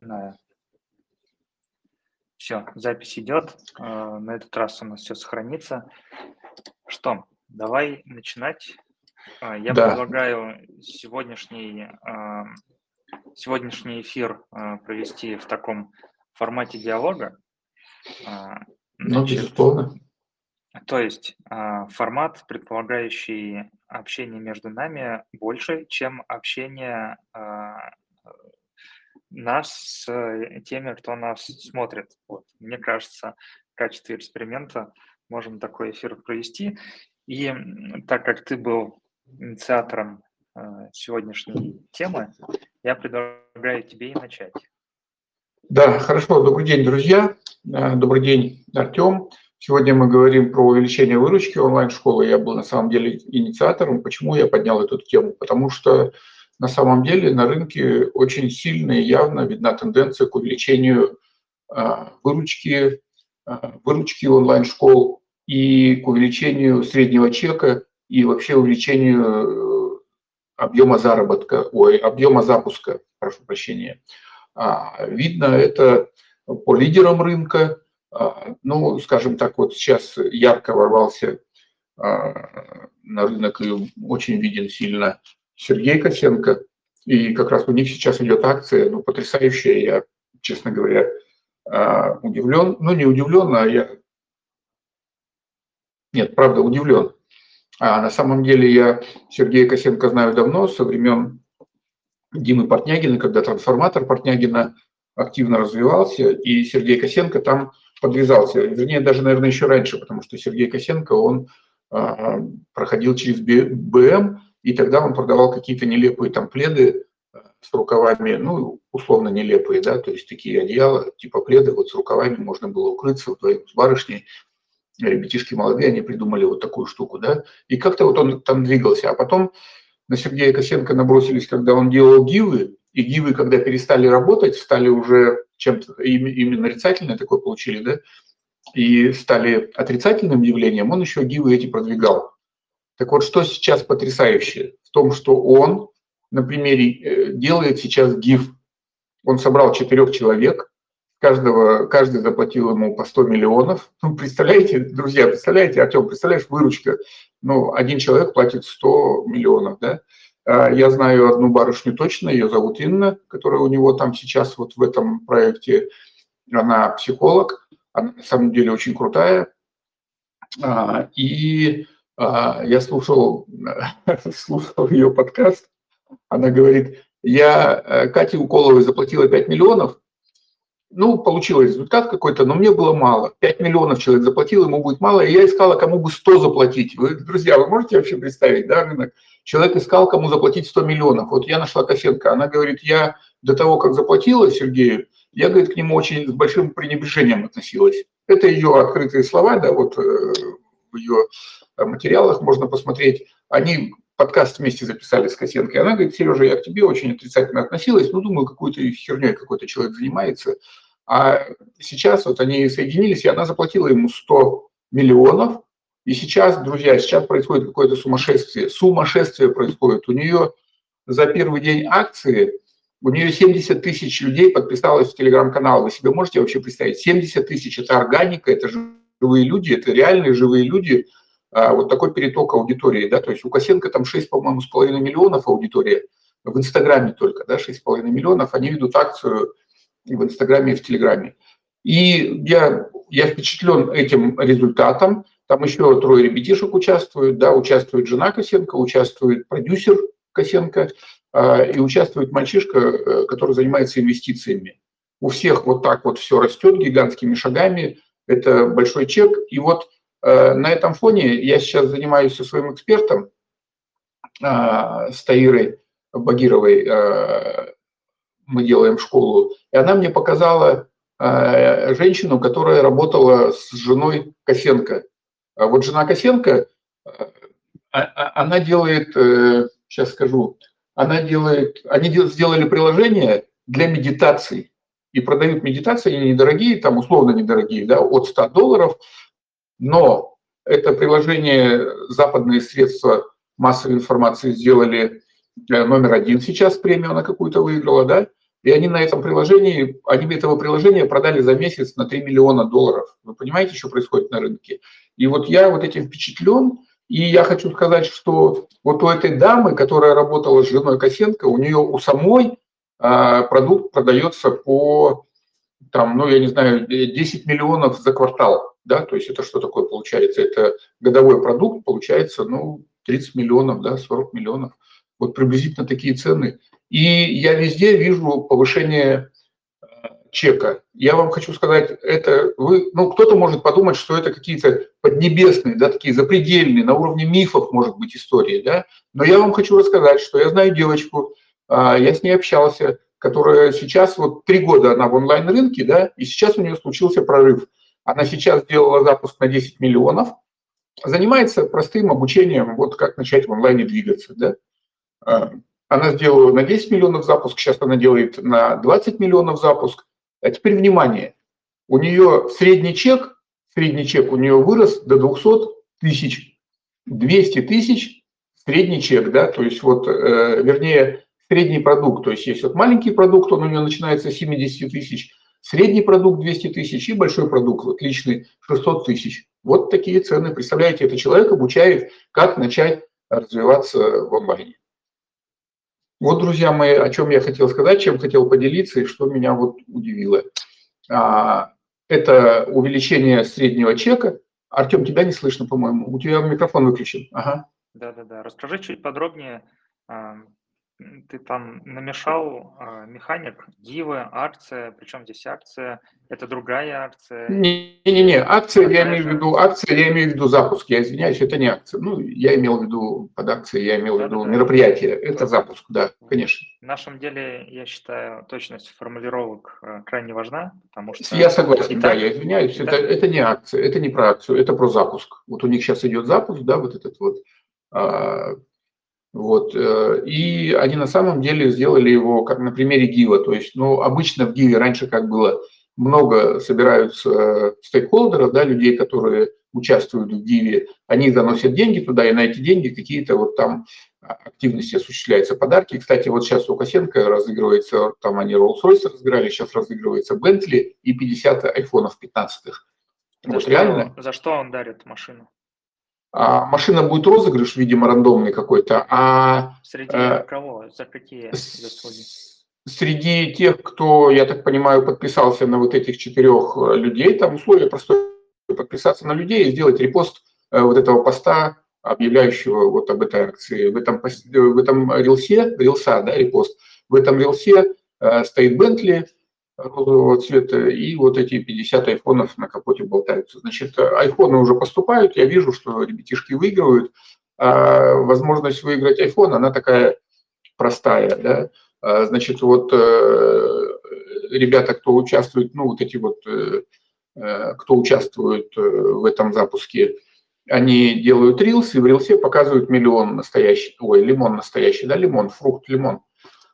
начинаю. Все, запись идет. Э, на этот раз у нас все сохранится. Что, давай начинать. Э, я да. предлагаю сегодняшний, э, сегодняшний эфир провести в таком формате диалога. Ну, безусловно. То есть формат, предполагающий общение между нами больше, чем общение нас с э, теми, кто нас смотрит. Вот. Мне кажется, в качестве эксперимента можем такой эфир провести. И так как ты был инициатором э, сегодняшней темы, я предлагаю тебе и начать. Да, хорошо. Добрый день, друзья. Э, добрый день, Артем. Сегодня мы говорим про увеличение выручки онлайн-школы. Я был на самом деле инициатором. Почему я поднял эту тему? Потому что на самом деле на рынке очень сильно и явно видна тенденция к увеличению а, выручки, а, выручки онлайн-школ и к увеличению среднего чека и вообще увеличению э, объема заработка, ой, объема запуска, прошу прощения. А, видно это по лидерам рынка. Ну, скажем так, вот сейчас ярко ворвался на рынок и очень виден сильно Сергей Косенко. И как раз у них сейчас идет акция, ну, потрясающая. Я, честно говоря, а, удивлен. Ну, не удивлен, а я... Нет, правда, удивлен. А на самом деле я Сергея Косенко знаю давно, со времен Димы Портнягина, когда трансформатор Портнягина активно развивался, и Сергей Косенко там подвязался. Вернее, даже, наверное, еще раньше, потому что Сергей Косенко, он а, проходил через БМ, и тогда он продавал какие-то нелепые там пледы э, с рукавами, ну, условно нелепые, да, то есть такие одеяла, типа пледы, вот с рукавами можно было укрыться вдвоем с барышней. Ребятишки молодые, они придумали вот такую штуку, да, и как-то вот он там двигался. А потом на Сергея Косенко набросились, когда он делал гивы, и гивы, когда перестали работать, стали уже чем-то именно нарицательное такое получили, да, и стали отрицательным явлением, он еще гивы эти продвигал. Так вот, что сейчас потрясающее? В том, что он на примере э, делает сейчас ГИФ. Он собрал четырех человек, каждого, каждый заплатил ему по 100 миллионов. Ну, представляете, друзья, представляете, Артем, представляешь, выручка, ну, один человек платит 100 миллионов, да? А, я знаю одну барышню точно, ее зовут Инна, которая у него там сейчас вот в этом проекте, она психолог, она на самом деле очень крутая. А, и я слушал, слушал ее подкаст. Она говорит, я э, Кате Уколовой заплатила 5 миллионов. Ну, получилось результат какой-то, но мне было мало. 5 миллионов человек заплатил, ему будет мало. И я искала, кому бы 100 заплатить. Вы, друзья, вы можете вообще представить, да, рынок? Человек искал, кому заплатить 100 миллионов. Вот я нашла Косенко. Она говорит, я до того, как заплатила Сергею, я, говорит, к нему очень с большим пренебрежением относилась. Это ее открытые слова, да, вот э, ее материалах можно посмотреть. Они подкаст вместе записали с Косенко, и она говорит, Сережа, я к тебе очень отрицательно относилась, ну, думаю, какой-то херней какой-то человек занимается. А сейчас вот они соединились, и она заплатила ему 100 миллионов, и сейчас, друзья, сейчас происходит какое-то сумасшествие. Сумасшествие происходит. У нее за первый день акции, у нее 70 тысяч людей подписалось в телеграм-канал. Вы себе можете вообще представить? 70 тысяч – это органика, это живые люди, это реальные живые люди – вот такой переток аудитории, да, то есть у Косенко там 6, по-моему, с половиной миллионов аудитория, в Инстаграме только, да, 6,5 миллионов, они ведут акцию в Инстаграме и в Телеграме. И я, я впечатлен этим результатом. Там еще трое ребятишек участвуют, да, участвует жена Косенко, участвует продюсер Косенко а, и участвует мальчишка, э, который занимается инвестициями. У всех вот так вот все растет гигантскими шагами, это большой чек. И вот на этом фоне я сейчас занимаюсь со своим экспертом, э, с Таирой Багировой, э, мы делаем школу, и она мне показала женщину, которая работала с женой Косенко. А вот жена Косенко, а, а, она делает, сейчас скажу, она делает, они сделали приложение для медитаций и продают медитации, они недорогие, там условно недорогие, да, от 100 долларов, но это приложение западные средства массовой информации сделали э, номер один сейчас премию на какую-то выиграла, да, и они на этом приложении, они этого приложения продали за месяц на 3 миллиона долларов. Вы понимаете, что происходит на рынке? И вот я вот этим впечатлен, и я хочу сказать, что вот у этой дамы, которая работала с женой Косенко, у нее у самой а, продукт продается по, там, ну, я не знаю, 10 миллионов за квартал, да, то есть это что такое получается? Это годовой продукт, получается, ну, 30 миллионов, да, 40 миллионов. Вот приблизительно такие цены. И я везде вижу повышение чека. Я вам хочу сказать, это вы, ну, кто-то может подумать, что это какие-то поднебесные, да, такие запредельные, на уровне мифов, может быть, истории, да. Но я вам хочу рассказать, что я знаю девочку, а, я с ней общался, которая сейчас, вот три года она в онлайн-рынке, да, и сейчас у нее случился прорыв. Она сейчас сделала запуск на 10 миллионов, занимается простым обучением, вот как начать в онлайне двигаться, да. А, она сделала на 10 миллионов запуск, сейчас она делает на 20 миллионов запуск. А теперь внимание. У нее средний чек, средний чек у нее вырос до 200 тысяч. 200 тысяч средний чек, да, то есть вот, э, вернее, средний продукт, то есть есть вот маленький продукт, он у нее начинается с 70 тысяч, средний продукт 200 тысяч и большой продукт, вот личный 600 тысяч. Вот такие цены. Представляете, это человек обучает, как начать развиваться в онлайне. Вот, друзья мои, о чем я хотел сказать, чем хотел поделиться и что меня вот удивило. А, это увеличение среднего чека. Артем, тебя не слышно, по-моему. У тебя микрофон выключен. Ага. Да-да-да. Расскажи чуть подробнее, ты там намешал э, механик, дивы, акция, причем здесь акция, это другая акция? Не-не-не, акция, я имею в виду, акция, я имею в виду запуск, я извиняюсь, это не акция. Ну, я имел в виду под акцией, я имел в виду да, мероприятие, это запуск, да, конечно. В нашем деле, я считаю, точность формулировок э, крайне важна, потому что... Я согласен, да, я извиняюсь, это, это не акция, это не про акцию, это про запуск. Вот у них сейчас идет запуск, да, вот этот вот а, вот. Э, и они на самом деле сделали его как на примере ГИВа. То есть, ну, обычно в ГИВе раньше как было, много собираются стейкхолдеров, да, людей, которые участвуют в ГИВе, они заносят деньги туда, и на эти деньги какие-то вот там активности осуществляются, подарки. Кстати, вот сейчас у Косенко разыгрывается, там они Rolls-Royce разыграли, сейчас разыгрывается Bentley и 50 айфонов 15-х. За, вот что, реально. за что он дарит машину? А, машина будет розыгрыш, видимо, рандомный какой-то, а... Среди э, кого? За какие заслуги? Среди тех, кто, я так понимаю, подписался на вот этих четырех э, людей, там условие простое, подписаться на людей и сделать репост э, вот этого поста, объявляющего вот об этой акции. В этом, в этом рилсе, рилса, да, репост, в этом рилсе э, стоит Бентли, розового цвета, и вот эти 50 айфонов на капоте болтаются. Значит, айфоны уже поступают, я вижу, что ребятишки выигрывают. А возможность выиграть айфон, она такая простая, да. А, значит, вот э, ребята, кто участвует, ну, вот эти вот, э, э, кто участвует в этом запуске, они делают рилс, и в рилсе показывают миллион настоящий, ой, лимон настоящий, да, лимон, фрукт лимон.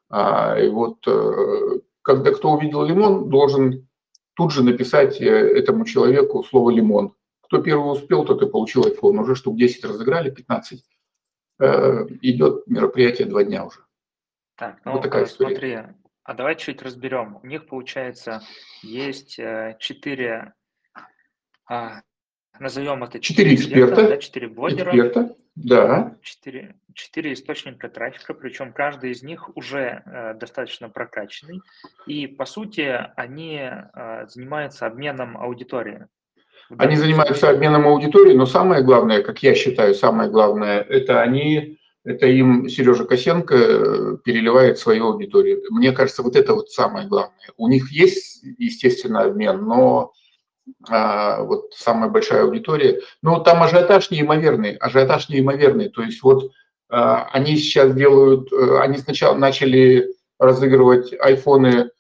А, и вот когда кто увидел лимон, должен тут же написать э, этому человеку слово «лимон». Кто первый успел, тот и получил iPhone. Уже штук 10 разыграли, 15. Э, идет мероприятие два дня уже. Так, ну вот такая э, история. смотри, а давай чуть разберем. У них, получается, есть четыре, а, назовем это четыре эксперта, да, четыре блогера. Эксперта, да. Четыре, четыре источника трафика, причем каждый из них уже э, достаточно прокачанный. И, по сути, они э, занимаются обменом аудитории. Они занимаются обменом аудитории, но самое главное, как я считаю, самое главное, это они, это им Сережа Косенко э, переливает свою аудиторию. Мне кажется, вот это вот самое главное. У них есть, естественно, обмен, но а, вот самая большая аудитория. Но там ажиотаж неимоверный, ажиотаж неимоверный. То есть вот а, они сейчас делают, э, они сначала начали разыгрывать айфоны,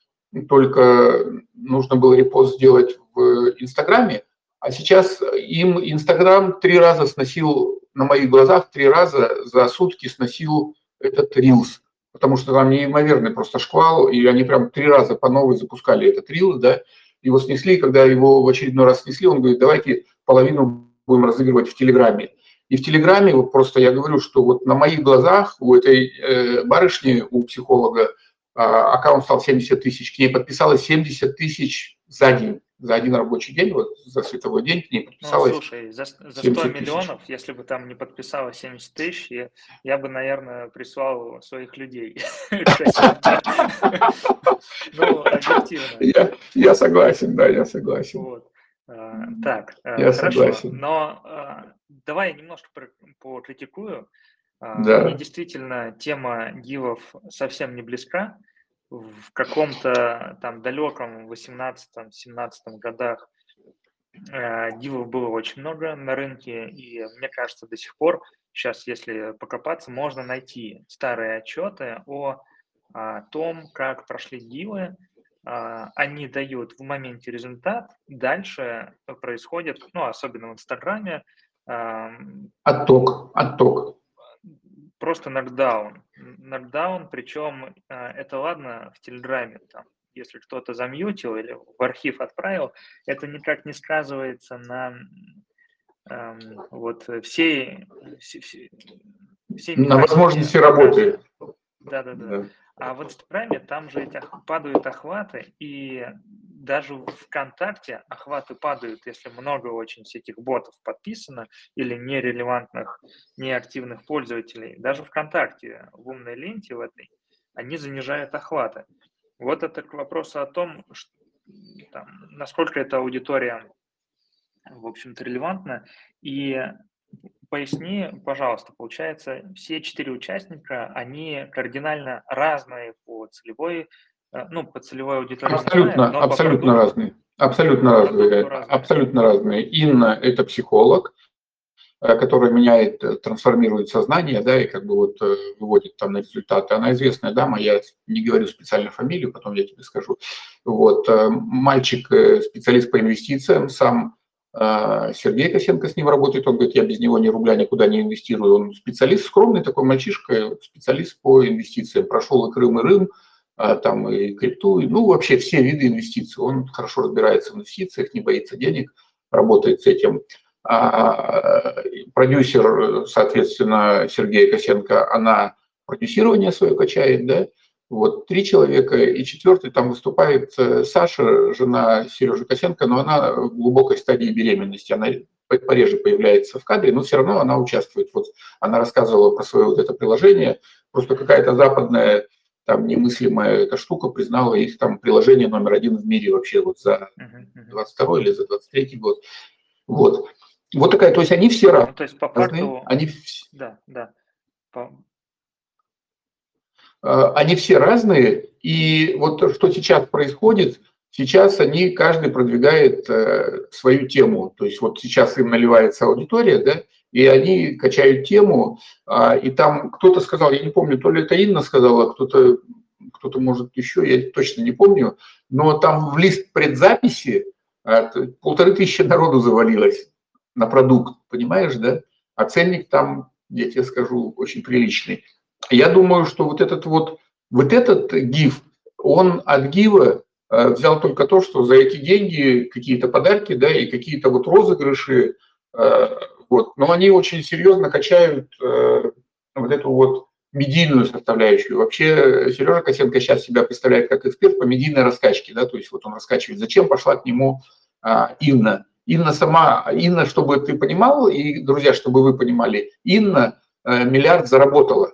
только нужно было репост сделать в Инстаграме, а сейчас им Инстаграм три раза сносил, на моих глазах три раза за сутки сносил этот Reels, потому что там неимоверный просто шквал, и они прям три раза по новой запускали этот Reels, да, его снесли, когда его в очередной раз снесли, он говорит, давайте половину будем разыгрывать в Телеграме. И в Телеграме, вот просто я говорю, что вот на моих глазах у этой э, барышни, у психолога, а, аккаунт стал 70 тысяч, к ней подписалось 70 тысяч за день, за один рабочий день, вот за световой день к ней Ну, подписалось слушай, за, за 100 70 тысяч. миллионов, если бы там не подписалось 70 тысяч, я, я бы, наверное, прислал своих людей. Ну, объективно. Я, согласен, да, я согласен. А, Так, а, Я согласен. но а, давай я немножко покритикую. А. Мне действительно тема гивов совсем не близка. В каком-то там далеком 18-17 годах э, дивов было очень много на рынке, и мне кажется, до сих пор, сейчас, если покопаться, можно найти старые отчеты о а, том, как прошли дивы, а, они дают в моменте результат, дальше происходит, ну, особенно в Инстаграме, ам, Отток, отток. Просто нокдаун. Нокдаун, причем а, это ладно в Телеграме, там, если кто-то замьютил или в архив отправил, это никак не сказывается на ам, вот всей, все- все- всей На возможности работы. Да-да-да. Да. А в Инстаграме там же эти падают охваты, и даже в ВКонтакте охваты падают, если много очень всяких ботов подписано или нерелевантных, неактивных пользователей. Даже ВКонтакте, в умной ленте в этой, они занижают охваты. Вот это к вопросу о том, ш- там, насколько эта аудитория, в общем-то, релевантна. И поясни, пожалуйста, получается, все четыре участника, они кардинально разные по целевой, ну, по целевой аудитории. Абсолютно, но по абсолютно продукту- разные. Абсолютно по разные. Абсолютно разные. Инна – это психолог, э, который меняет, э, трансформирует сознание, да, и как бы вот э, выводит там на результаты. Она известная дама, я не говорю специально фамилию, потом я тебе скажу. Вот, э, мальчик, э, специалист по инвестициям, сам э, Сергей Косенко с ним работает, он говорит, я без него ни рубля никуда не инвестирую. Он специалист, скромный такой мальчишка, специалист по инвестициям. Прошел и Крым, и Рым, там и крипту, и, ну, вообще все виды инвестиций. Он хорошо разбирается в инвестициях, не боится денег, работает с этим. А продюсер, соответственно, Сергея Косенко, она продюсирование свое качает, да, вот три человека, и четвертый там выступает э, Саша, жена Сережи Косенко, но она в глубокой стадии беременности, она по- пореже появляется в кадре, но все равно она участвует. Вот она рассказывала про свое вот это приложение, просто какая-то западная там немыслимая эта штука признала их там приложение номер один в мире вообще вот за Мгм, мгм. 22 или за 23 год. Вот. Вот такая, то есть они все Ну, то есть по разные, факту, они, да, да. По- э, они все разные, и вот то, что сейчас происходит, сейчас они, каждый продвигает э, свою тему, то есть вот сейчас им наливается аудитория, да, и они качают тему, а, и там кто-то сказал, я не помню, то ли это Инна сказала, кто-то, кто-то может еще, я точно не помню, но там в лист предзаписи а, полторы тысячи народу завалилось на продукт, понимаешь, да? А ценник там, я тебе скажу, очень приличный. Я думаю, что вот этот вот, вот этот гиф, он от гива э, взял только то, что за эти деньги какие-то подарки, да, и какие-то вот розыгрыши, вот, но они очень серьезно качают э, вот эту вот медийную составляющую. Вообще Сережа Косенко сейчас себя представляет как эксперт по медийной раскачке, да, то есть вот он раскачивает. Зачем пошла к нему а, Инна? Инна сама, Инна, чтобы ты понимал, и, друзья, чтобы вы понимали, Инна э, миллиард заработала.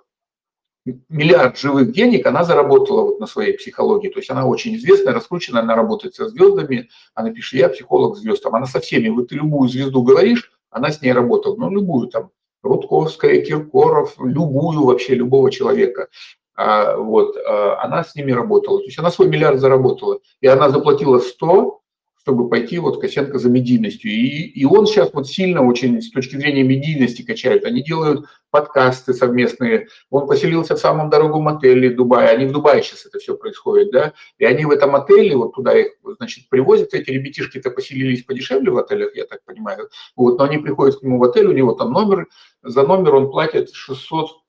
Миллиард живых денег она заработала вот на своей психологии. То есть она очень известная, раскрученная, она работает со звездами. Она пишет, я психолог звезд. Там она со всеми, вот ты любую звезду говоришь, она с ней работала. Ну, любую там, Рудковская, Киркоров, любую вообще, любого человека. А, вот, а, она с ними работала. То есть она свой миллиард заработала. И она заплатила 100, чтобы пойти вот Косенко за медийностью. И, и он сейчас вот сильно очень с точки зрения медийности качают. Они делают подкасты совместные. Он поселился в самом дорогом отеле Дубая. Они в Дубае сейчас это все происходит, да. И они в этом отеле, вот туда их, значит, привозят. Эти ребятишки-то поселились подешевле в отелях, я так понимаю. Вот, но они приходят к нему в отель, у него там номер. За номер он платит 600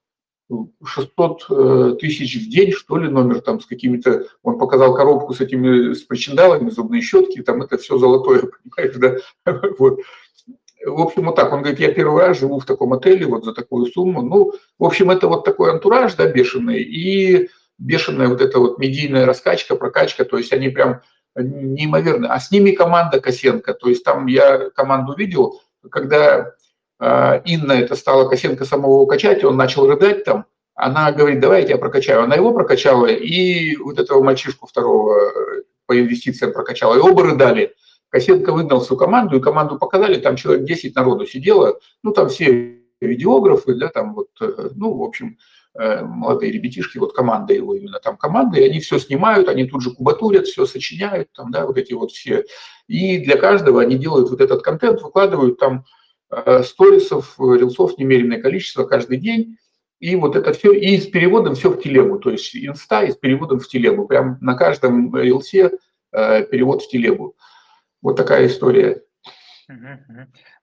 600 э, тысяч в день, что ли, номер там с какими-то... Он показал коробку с этими, с причиндалами, зубные щетки, там это все золотое, понимаешь, да? Вот. В общем, вот так. Он говорит, я первый раз живу в таком отеле вот за такую сумму. Ну, в общем, это вот такой антураж, да, бешеный. И бешеная вот эта вот медийная раскачка, прокачка, то есть они прям неимоверны. А с ними команда Косенко, то есть там я команду видел, когда Инна это стала Косенко самого качать, он начал рыдать там, она говорит, давай я тебя прокачаю. Она его прокачала, и вот этого мальчишку второго э, по инвестициям прокачала. И оба рыдали. Косенко выгнал всю команду, и команду показали, там человек 10 народу сидело, ну, там все видеографы, да, там вот, э, ну, в общем, э, молодые ребятишки, вот команда его именно там команда, и они все снимают, они тут же кубатурят, все сочиняют, там, да, вот эти вот все. И для каждого они делают вот этот контент, выкладывают там сторисов, рилсов немеренное количество каждый день, и вот это все, и с переводом все в телегу, то есть инста и с переводом в телегу. Прям на каждом рилсе э, перевод в телегу. Вот такая история.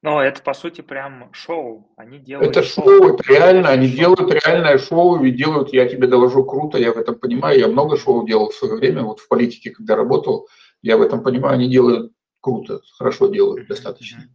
Но это, по сути, прям шоу. Они делают Это шоу, шоу это реально, они шоу. делают реальное шоу, и делают, я тебе доложу, круто, я в этом понимаю. Я много шоу делал в свое время, вот в политике, когда работал, я в этом понимаю, они делают круто, хорошо делают достаточно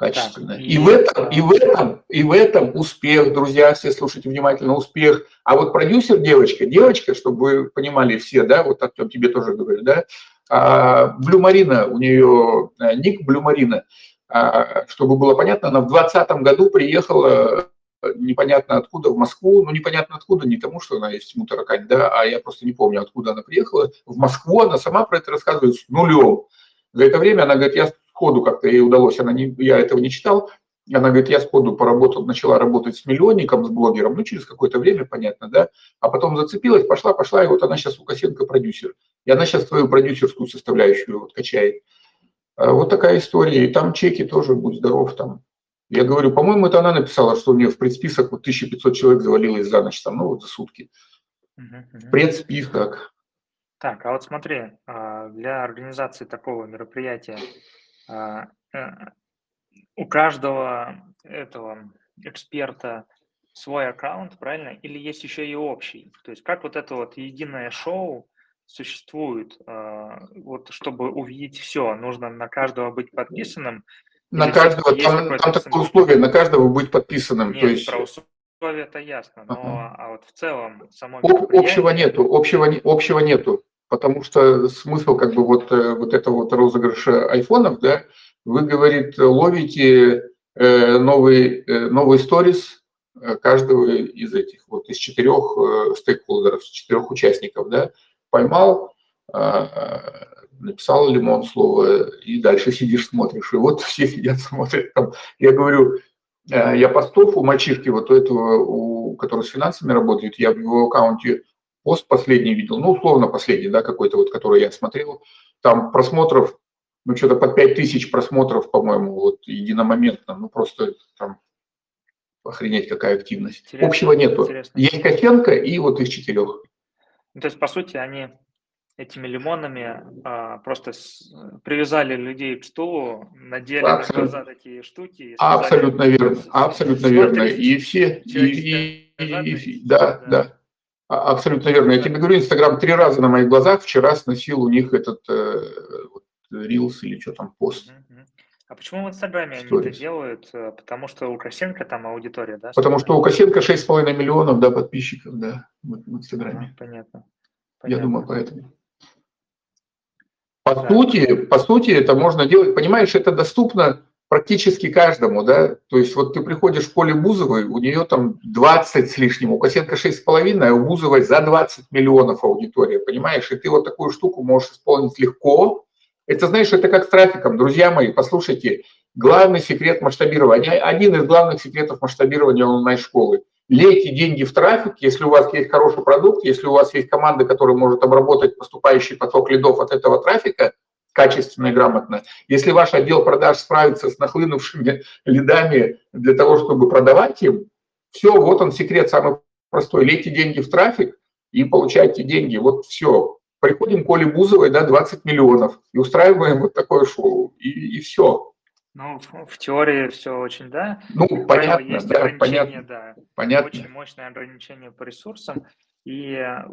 качественно. Так, и, в этом, и, в этом, и в этом успех, друзья, все слушайте внимательно, успех. А вот продюсер девочка, девочка, чтобы вы понимали все, да, вот Артем тебе тоже говорю, да, а, Блю Марина, у нее э, ник Блю Марина, а, чтобы было понятно, она в 2020 году приехала э, непонятно откуда в Москву, ну непонятно откуда, не тому, что она есть ему таракань, да, а я просто не помню, откуда она приехала, в Москву, она сама про это рассказывает с нулем. За это время она говорит, я сходу как-то ей удалось, она не, я этого не читал, она говорит, я сходу поработал, начала работать с миллионником, с блогером, ну, через какое-то время, понятно, да, а потом зацепилась, пошла, пошла, и вот она сейчас у Косенко продюсер. И она сейчас твою продюсерскую составляющую вот качает. А вот такая история. И там чеки тоже, будь здоров, там. Я говорю, по-моему, это она написала, что у нее в предсписок вот 1500 человек завалилось за ночь, там, ну, вот за сутки. В предсписок. Так, а вот смотри, а, для организации такого мероприятия у каждого этого эксперта свой аккаунт, правильно? Или есть еще и общий? То есть как вот это вот единое шоу существует? А, вот чтобы увидеть все, нужно на каждого быть подписанным? На каждого, там, там такое условие, на каждого быть подписанным. Нет, то есть... про условия это ясно, но ага. а вот в целом само Об, Общего нету, общего, общего нету потому что смысл как бы вот, э, вот этого вот розыгрыша айфонов, да, вы, говорит, ловите э, новый, э, новый сторис каждого из этих, вот из четырех стейкхолдеров, четырех участников, да, поймал, написал лимон слово, и дальше сидишь, смотришь, и вот все сидят, смотрят. Там. Я говорю, я постов у мальчишки, вот у этого, у, который с финансами работает, я в его аккаунте пост последний видел, ну, условно последний, да, какой-то вот, который я смотрел, там просмотров, ну, что-то под 5 тысяч просмотров, по-моему, вот единомоментно, ну, просто там охренеть, какая активность. Интересно, Общего нету. Интересно. Есть Косенко и вот из четырех. Ну, то есть, по сути, они этими лимонами а, просто с, привязали людей к стулу, надели Абсолютно. на глаза такие штуки. И сказали, Абсолютно верно, абсолютно верно. И все, и, и, и, и, да, да. да. А, абсолютно верно. Я тебе говорю, Инстаграм три раза на моих глазах вчера сносил у них этот э, вот, Reels или что там, пост. А почему в Инстаграме они это делают? Э, потому что у Косенко там аудитория, да? Потому что у Косенко 6,5 миллионов да, подписчиков, да, в, Инстаграме. Понятно. Понятно. Я думаю, поэтому. По да. сути, по сути, это можно делать, понимаешь, это доступно практически каждому, да, то есть вот ты приходишь в поле Бузовой, у нее там 20 с лишним, у Косенко 6,5, а у Бузовой за 20 миллионов аудитория, понимаешь, и ты вот такую штуку можешь исполнить легко. Это, знаешь, это как с трафиком, друзья мои, послушайте, главный секрет масштабирования, один из главных секретов масштабирования онлайн-школы. Лейте деньги в трафик, если у вас есть хороший продукт, если у вас есть команда, которая может обработать поступающий поток лидов от этого трафика, качественно и грамотно. Если ваш отдел продаж справится с нахлынувшими лидами для того, чтобы продавать им, все, вот он секрет самый простой. Лейте деньги в трафик и получайте деньги. Вот все. Приходим к Оле Бузовой, да, 20 миллионов, и устраиваем вот такое шоу, и, и все. Ну, в, теории все очень, да. Ну, понятно, есть да, понятно. Да, понятно. Очень мощное ограничение по ресурсам. И, э,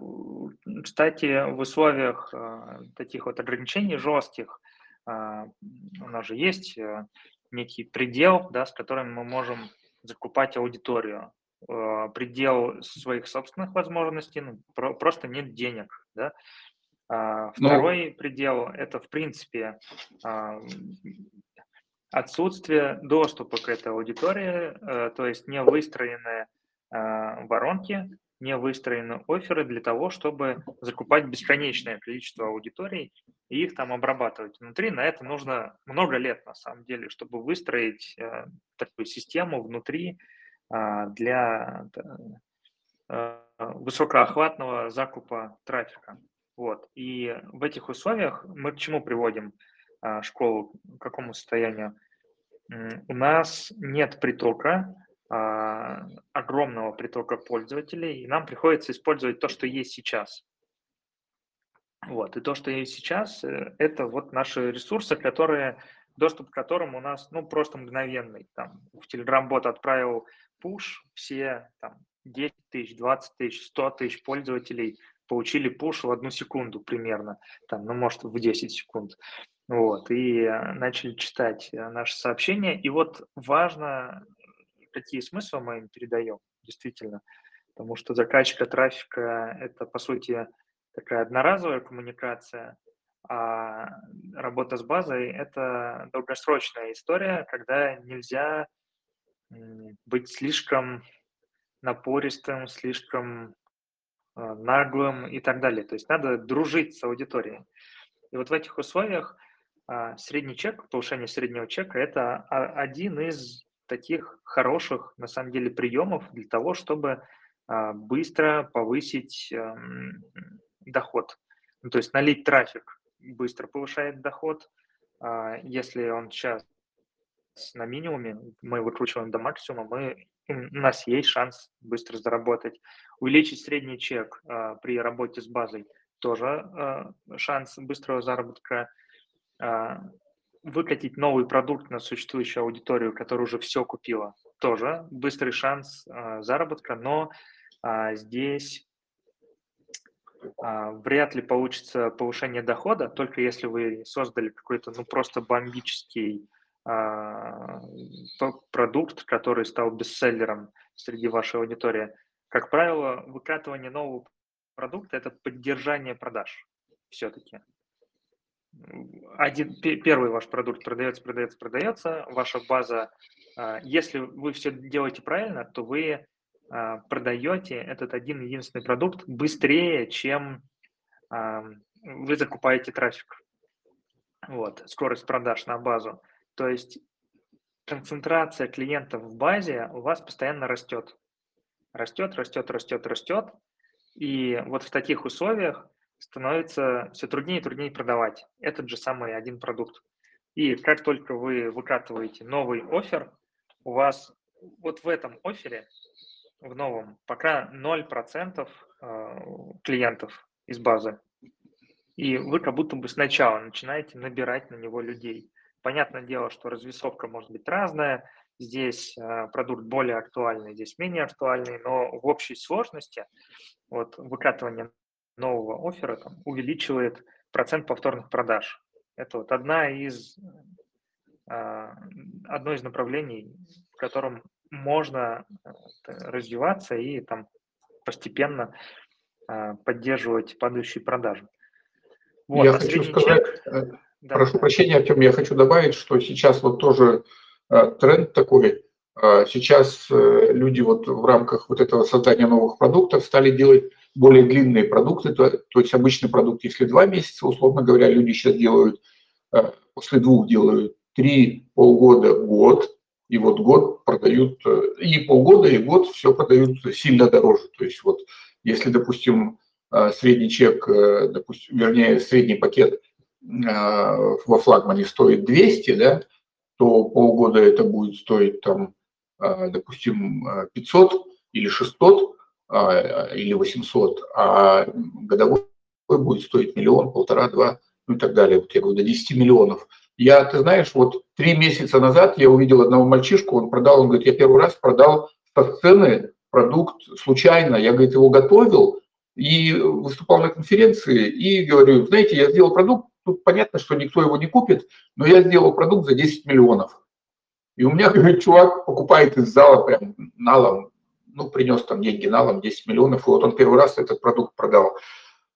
кстати, в условиях э, таких вот ограничений жестких э, у нас же есть некий предел, да, с которым мы можем закупать аудиторию. предел своих собственных возможностей, ну, про, просто нет денег, да. А, ну второй ну, предел – это, в принципе, а, отсутствие доступа к этой аудитории, то есть не выстроенные воронки, не выстроены оферы для того, чтобы закупать бесконечное количество аудиторий и их там обрабатывать. Внутри на это нужно много лет, на самом деле, чтобы выстроить э, такую систему внутри для э, высокоохватного закупа трафика. Вот. И в этих условиях мы к чему приводим а, школу, к какому состоянию? У нас нет притока, огромного притока пользователей, и нам приходится использовать то, что есть сейчас. Вот. И то, что есть сейчас, э, это вот наши ресурсы, которые, доступ к которым у нас ну, просто мгновенный. Там, в Telegram-бот отправил push, все там, 10 тысяч, 20 тысяч, 100 тысяч пользователей получили пуш в одну секунду примерно, там, ну, может, в 10 секунд. Вот, и э, начали читать э, наши сообщения. И вот важно, какие смыслы мы им передаем, действительно. Потому что закачка трафика – это, по сути, такая одноразовая коммуникация, а работа с базой – это долгосрочная история, когда нельзя быть слишком напористым, слишком а, наглым и так далее. То есть надо дружить с аудиторией. И вот в этих условиях а, средний чек, повышение среднего чека – это один из таких хороших, на самом деле, приемов для того, чтобы а, быстро повысить эм, доход. Ну, то есть налить трафик быстро повышает доход. Если он сейчас на минимуме, мы выкручиваем до максимума, мы, у нас есть шанс быстро заработать. Увеличить средний чек а, при работе с базой тоже а, шанс быстрого заработка. Выкатить новый продукт на существующую аудиторию, которая уже все купила, тоже быстрый шанс а, заработка, но а, здесь а, вряд ли получится повышение дохода, только если вы создали какой-то, ну, просто бомбический продукт, который стал бестселлером среди вашей аудитории. Как правило, выкатывание нового продукта – это поддержание продаж все-таки. Один, первый ваш продукт продается, продается, продается, ваша база, а, если вы все делаете правильно, то вы а, продаете этот один единственный продукт быстрее, чем вы закупаете трафик. Вот, скорость продаж на базу. То есть концентрация клиентов в базе у вас постоянно растет. Растет, растет, растет, растет. И вот в таких условиях становится все труднее и труднее продавать этот же самый один продукт. И как только вы выкатываете новый офер, у вас вот в этом офере, в новом, пока 0% э, клиентов из базы. И вы как будто бы сначала начинаете набирать на него людей. Понятное дело, что развесовка может быть разная, здесь э, продукт более актуальный, здесь менее актуальный, но в общей сложности вот, выкатывание нового оффера там, увеличивает процент повторных продаж. Это вот одна из, э, одно из направлений, в котором можно э, развиваться и там постепенно поддерживать падающие продажи. Вот, Я а хочу сказать, чек, да. Прошу прощения, Артем, я хочу добавить, что сейчас вот тоже э, тренд такой. Э, сейчас э, люди вот в рамках вот этого создания новых продуктов стали делать более длинные продукты, то, то есть обычный продукт, если два месяца, условно говоря, люди сейчас делают, после двух делают три, полгода, год, и вот год продают, и полгода, и год все продают сильно дороже. То есть вот если, допустим, средний чек, допустим, вернее, средний пакет во флагмане стоит 200, да, то полгода это будет стоить там, допустим, 500 или 600 а, или 800, а годовой будет стоить миллион, полтора, два, ну и так далее. Вот я говорю, до 10 миллионов. Я, ты знаешь, вот три месяца назад я увидел одного мальчишку, он продал, он говорит, я первый раз продал со сцены продукт случайно. Я, говорит, его готовил и выступал на конференции и говорю, знаете, я сделал продукт, Тут понятно, что никто его не купит, но я сделал продукт за 10 миллионов. И у меня, говорит, чувак покупает из зала прям налом ну, принес там деньги налом 10 миллионов, и вот он первый раз этот продукт продал.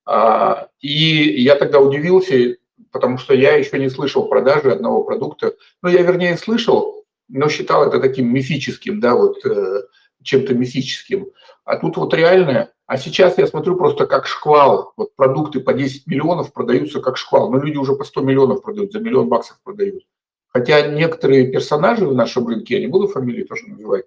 А, и я тогда удивился, потому что я еще не слышал продажи одного продукта. Ну, я, вернее, слышал, но считал это таким мифическим, да, вот э, чем-то мифическим. А тут вот реально, а сейчас я смотрю просто как шквал. Вот продукты по 10 миллионов продаются как шквал. Но люди уже по 100 миллионов продают, за миллион баксов продают. Хотя некоторые персонажи в нашем рынке, я не буду фамилии тоже называть,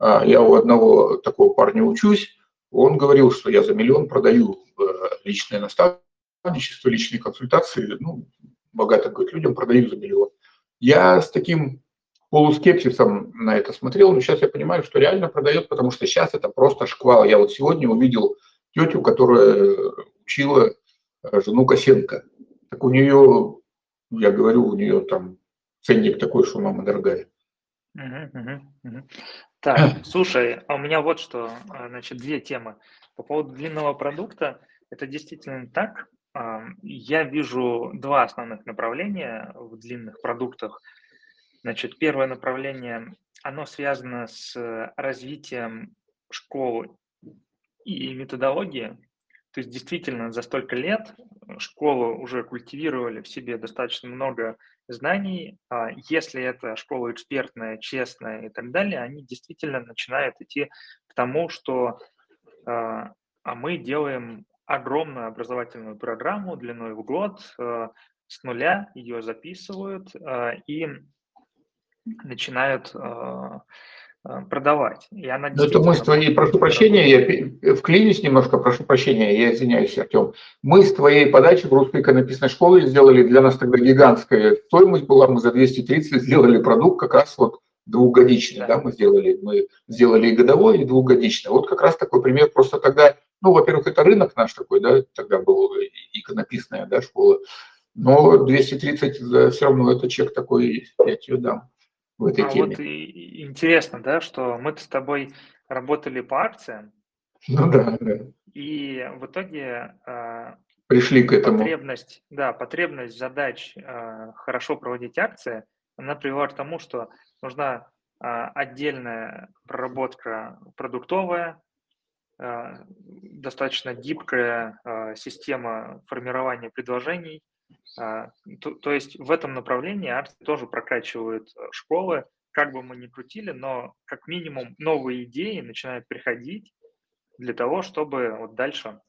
я у одного такого парня учусь, он говорил, что я за миллион продаю э, личное наставничество, личные консультации, ну, богатым говорит, людям продаю за миллион. Я с таким полускепсисом на это смотрел, но сейчас я понимаю, что реально продает, потому что сейчас это просто шквал. Я вот сегодня увидел тетю, которая учила э, жену Косенко. Так у нее, я говорю, у нее там ценник такой, что мама дорогая. Так, слушай, а у меня вот что, а, значит, две темы. По поводу длинного продукта, это действительно так. А, я вижу два основных направления в длинных продуктах. Значит, первое направление, оно связано с развитием школы и методологии. То есть действительно за столько лет школы уже культивировали в себе достаточно много знаний. А если это школа экспертная, честная и так далее, они действительно начинают идти к тому, что а, а мы делаем огромную образовательную программу длиной в год, а, с нуля ее записывают и начинают продавать. И она ну, это мы с твоей, прошу прощения, я вклинюсь немножко, прошу прощения, я извиняюсь, Артем. Мы с твоей подачи в русской иконописной школе сделали, для нас тогда гигантская стоимость была, мы за 230 сделали продукт как раз вот двухгодичный, да, да мы сделали, мы сделали и годовой, и двухгодичный. Вот как раз такой пример, просто тогда, ну, во-первых, это рынок наш такой, да, тогда был иконописная, да, школа, но 230 все равно это чек такой, я тебе дам в этой а теме. Вот и интересно, да, что мы с тобой работали по акциям. Ну да, да. И в итоге э, пришли к этому. Потребность, да, потребность задач э, хорошо проводить акции, она привела к тому, что нужна э, отдельная проработка продуктовая, достаточно гибкая система формирования предложений, а, то, то есть в этом направлении арты тоже прокачивают э, школы, как бы мы ни крутили, но как минимум новые идеи начинают приходить для того, чтобы вот дальше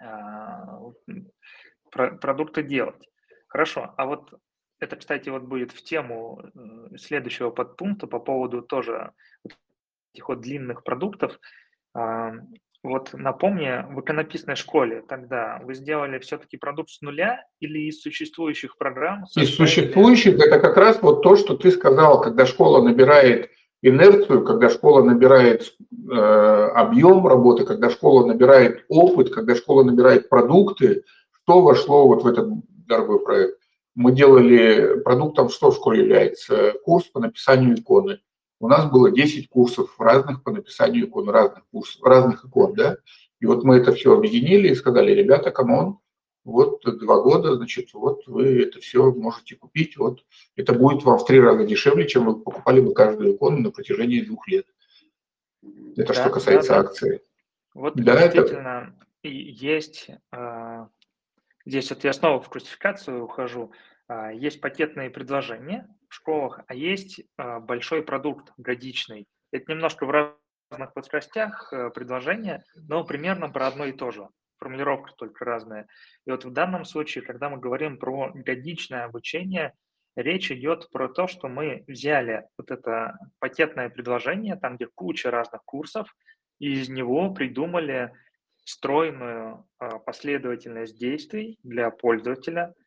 а, продукты делать. Хорошо, а вот это, кстати, вот будет в тему э, следующего подпункта по поводу тоже этих вот длинных продуктов. Вот напомни, в иконописной школе тогда вы сделали все-таки продукт с нуля или из существующих программ? Из существующих это как раз вот то, что ты сказал, когда школа набирает инерцию, когда школа набирает э, объем работы, когда школа набирает опыт, когда школа набирает продукты, что вошло вот в этот дорогой проект? Мы делали продуктом, что в школе является? Курс по написанию иконы у нас было 10 курсов разных по написанию икон, разных курсов, разных икон, да. И вот мы это все объединили и сказали, ребята, come on, вот два года, значит, вот вы это все можете купить, вот это будет вам в три раза дешевле, чем вы покупали бы каждую икону на протяжении двух лет. Это да, что касается да, да. акции. Вот да, действительно это... есть, а, здесь вот я снова в классификацию ухожу, а, есть пакетные предложения, школах, а есть а, большой продукт годичный. Это немножко в разных плоскостях э, предложения, но примерно про одно и то же. Формулировка только разная. И вот в данном случае, когда мы говорим про годичное обучение, речь идет про то, что мы взяли вот это пакетное предложение, там, где куча разных курсов, и из него придумали стройную а, последовательность действий для пользователя –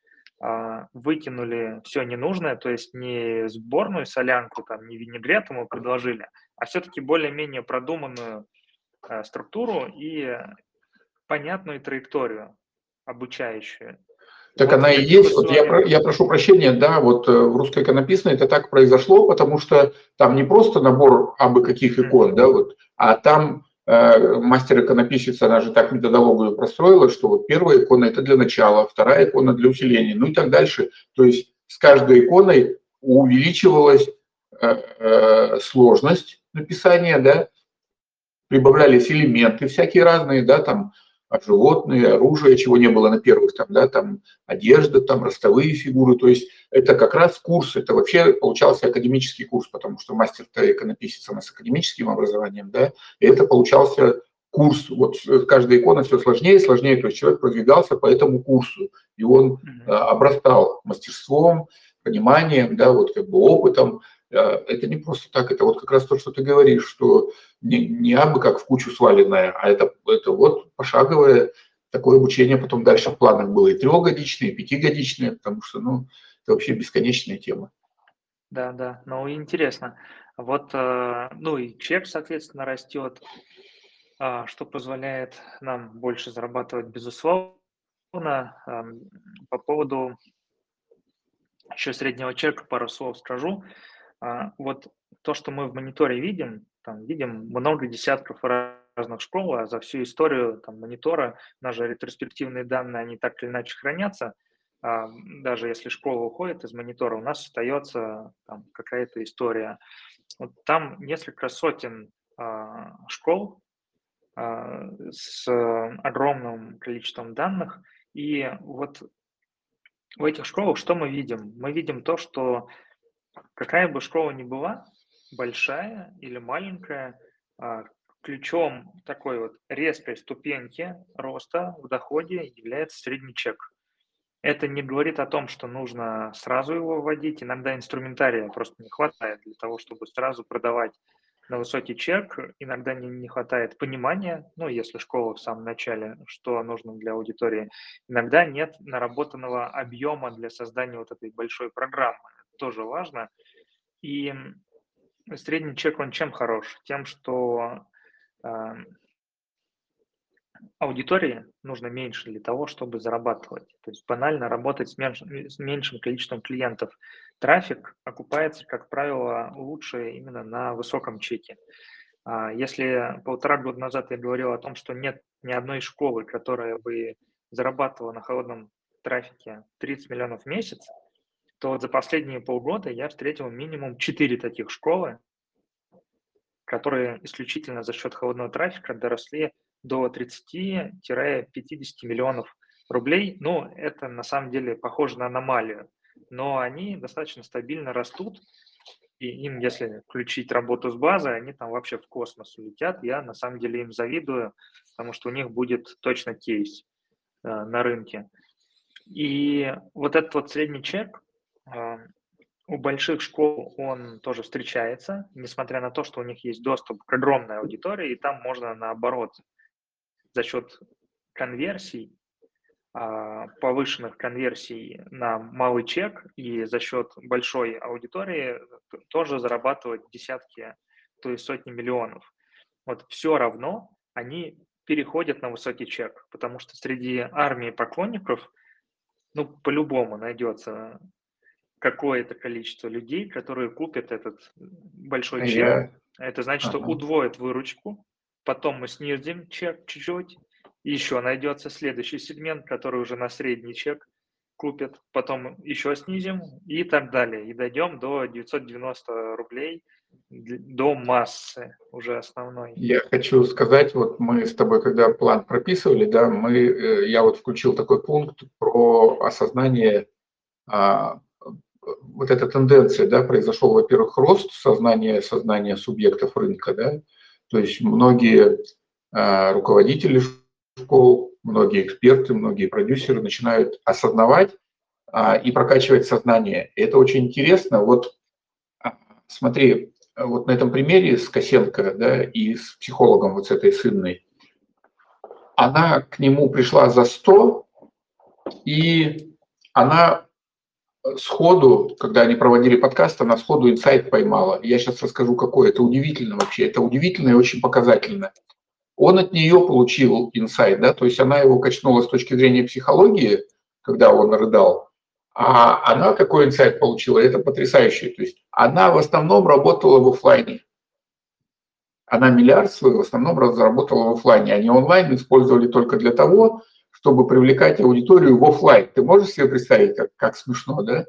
выкинули все ненужное, то есть не сборную солянку, там, не винегрет ему предложили, а все-таки более-менее продуманную э, структуру и понятную траекторию обучающую. Так вот она и есть. Вот я, я прошу прощения, да, вот э, в русской иконописной это так произошло, потому что там не просто набор абы каких икон, mm-hmm. да, вот, а там мастер-иконописец, она же так методологию простроила, что вот первая икона – это для начала, вторая икона для усиления, ну и так дальше. То есть с каждой иконой увеличивалась э, э, сложность написания, да, прибавлялись элементы всякие разные, да, там животные, оружие, чего не было на первых, там, да, там одежда, там ростовые фигуры, то есть это как раз курс, это вообще получался академический курс, потому что мастер-то иконописец у нас с академическим образованием, да, и это получался курс, вот каждая икона все сложнее и сложнее, то есть человек продвигался по этому курсу, и он mm-hmm. обрастал мастерством, пониманием, да, вот как бы опытом, а, это не просто так, это вот как раз то, что ты говоришь, что не, не абы как в кучу сваленное, а это, это вот пошаговое такое обучение потом дальше в планах было и трехгодичное, и пятигодичное, потому что, ну, это вообще бесконечная тема. Да, да, ну интересно. Вот, э, ну и чек, соответственно, растет, а, что позволяет нам больше зарабатывать, безусловно. По поводу еще среднего чека пару слов скажу. А, вот то, что мы в мониторе видим, там видим много десятков разных школ, а за всю историю там, монитора, наши ретроспективные данные, они так или иначе хранятся, а, даже если школа уходит из монитора, у нас остается там, какая-то история. Вот там несколько сотен а, школ а, с огромным количеством данных, и вот в этих школах что мы видим? Мы видим то, что Какая бы школа ни была, большая или маленькая, а, ключом такой вот резкой ступеньки роста в доходе является средний чек. Это не говорит о том, что нужно сразу его вводить. Иногда инструментария просто не хватает для того, чтобы сразу продавать на высокий чек. Иногда не, не хватает понимания, ну, если школа в самом начале, что нужно для аудитории. Иногда нет наработанного объема для создания вот этой большой программы тоже важно. И средний чек, он чем хорош? Тем, что э, аудитории нужно меньше для того, чтобы зарабатывать. То есть банально работать с, меньш, с меньшим количеством клиентов. Трафик окупается, как правило, лучше именно на высоком чеке. А если полтора года назад я говорил о том, что нет ни одной школы, которая бы зарабатывала на холодном трафике 30 миллионов в месяц, то вот за последние полгода я встретил минимум 4 таких школы, которые исключительно за счет холодного трафика доросли до 30-50 миллионов рублей. Ну, это на самом деле похоже на аномалию, но они достаточно стабильно растут, и им, если включить работу с базой, они там вообще в космос улетят. Я на самом деле им завидую, потому что у них будет точно кейс э, на рынке. И вот этот вот средний чек, у больших школ он тоже встречается, несмотря на то, что у них есть доступ к огромной аудитории, и там можно наоборот за счет конверсий, а, повышенных конверсий на малый чек и за счет большой аудитории тоже зарабатывать десятки, то есть сотни миллионов. Вот все равно они переходят на высокий чек, потому что среди армии поклонников, ну, по-любому найдется какое-то количество людей, которые купят этот большой чек. Я... Это значит, ага. что удвоит выручку, потом мы снизим чек чуть-чуть, еще найдется следующий сегмент, который уже на средний чек купит, потом еще снизим и так далее. И дойдем до 990 рублей, до массы уже основной. Я хочу сказать, вот мы с тобой, когда план прописывали, да, мы, э, я вот включил такой пункт про осознание а, вот эта тенденция, да, произошел, во-первых, рост сознания, сознания субъектов рынка, да, то есть многие э, руководители школ, многие эксперты, многие продюсеры начинают осознавать э, и прокачивать сознание. И это очень интересно. Вот а, смотри, вот на этом примере с Косенко, да, и с психологом вот с этой сынной, она к нему пришла за 100, и она сходу, когда они проводили подкаст, она сходу инсайт поймала. Я сейчас расскажу, какой. Это удивительно вообще. Это удивительно и очень показательно. Он от нее получил инсайт, да, то есть она его качнула с точки зрения психологии, когда он рыдал, а она какой инсайт получила, это потрясающе. То есть она в основном работала в офлайне. Она миллиард свой в основном разработала в офлайне. Они онлайн использовали только для того, чтобы привлекать аудиторию в офлайн. Ты можешь себе представить, как, как смешно, да?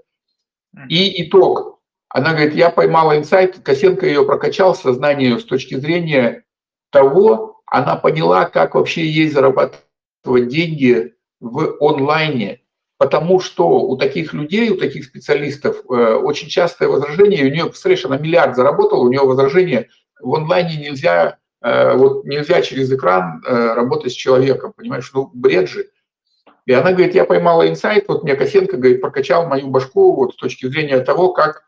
И итог. Она говорит, я поймала инсайт, Косенко ее прокачал, сознание с точки зрения того, она поняла, как вообще ей зарабатывать деньги в онлайне, потому что у таких людей, у таких специалистов э, очень частое возражение, у нее, представляешь, она миллиард заработала, у нее возражение, в онлайне нельзя, вот нельзя через экран э, работать с человеком, понимаешь, ну бред же. И она говорит, я поймала инсайт, вот мне Косенко, говорит, прокачал мою башку вот с точки зрения того, как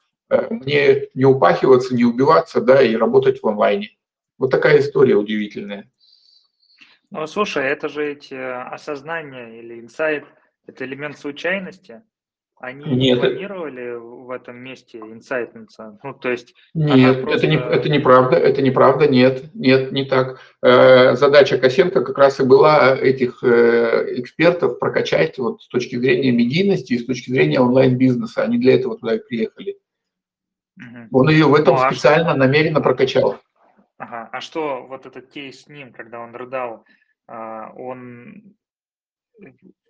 мне не упахиваться, не убиваться, да, и работать в онлайне. Вот такая история удивительная. Ну, слушай, это же эти осознания или инсайт, это элемент случайности. Они Нет. планировали в этом месте инсайтнуться? Ну, то есть... Нет, просто... это, не, это неправда, это неправда, нет, нет, не так. Э, задача Косенко как раз и была этих э, экспертов прокачать вот с точки зрения медийности и с точки зрения онлайн-бизнеса. Они для этого туда и приехали. Угу. Он ее в этом ну, а специально, что... намеренно прокачал. Ага. А что вот этот кейс с ним, когда он рыдал, а, он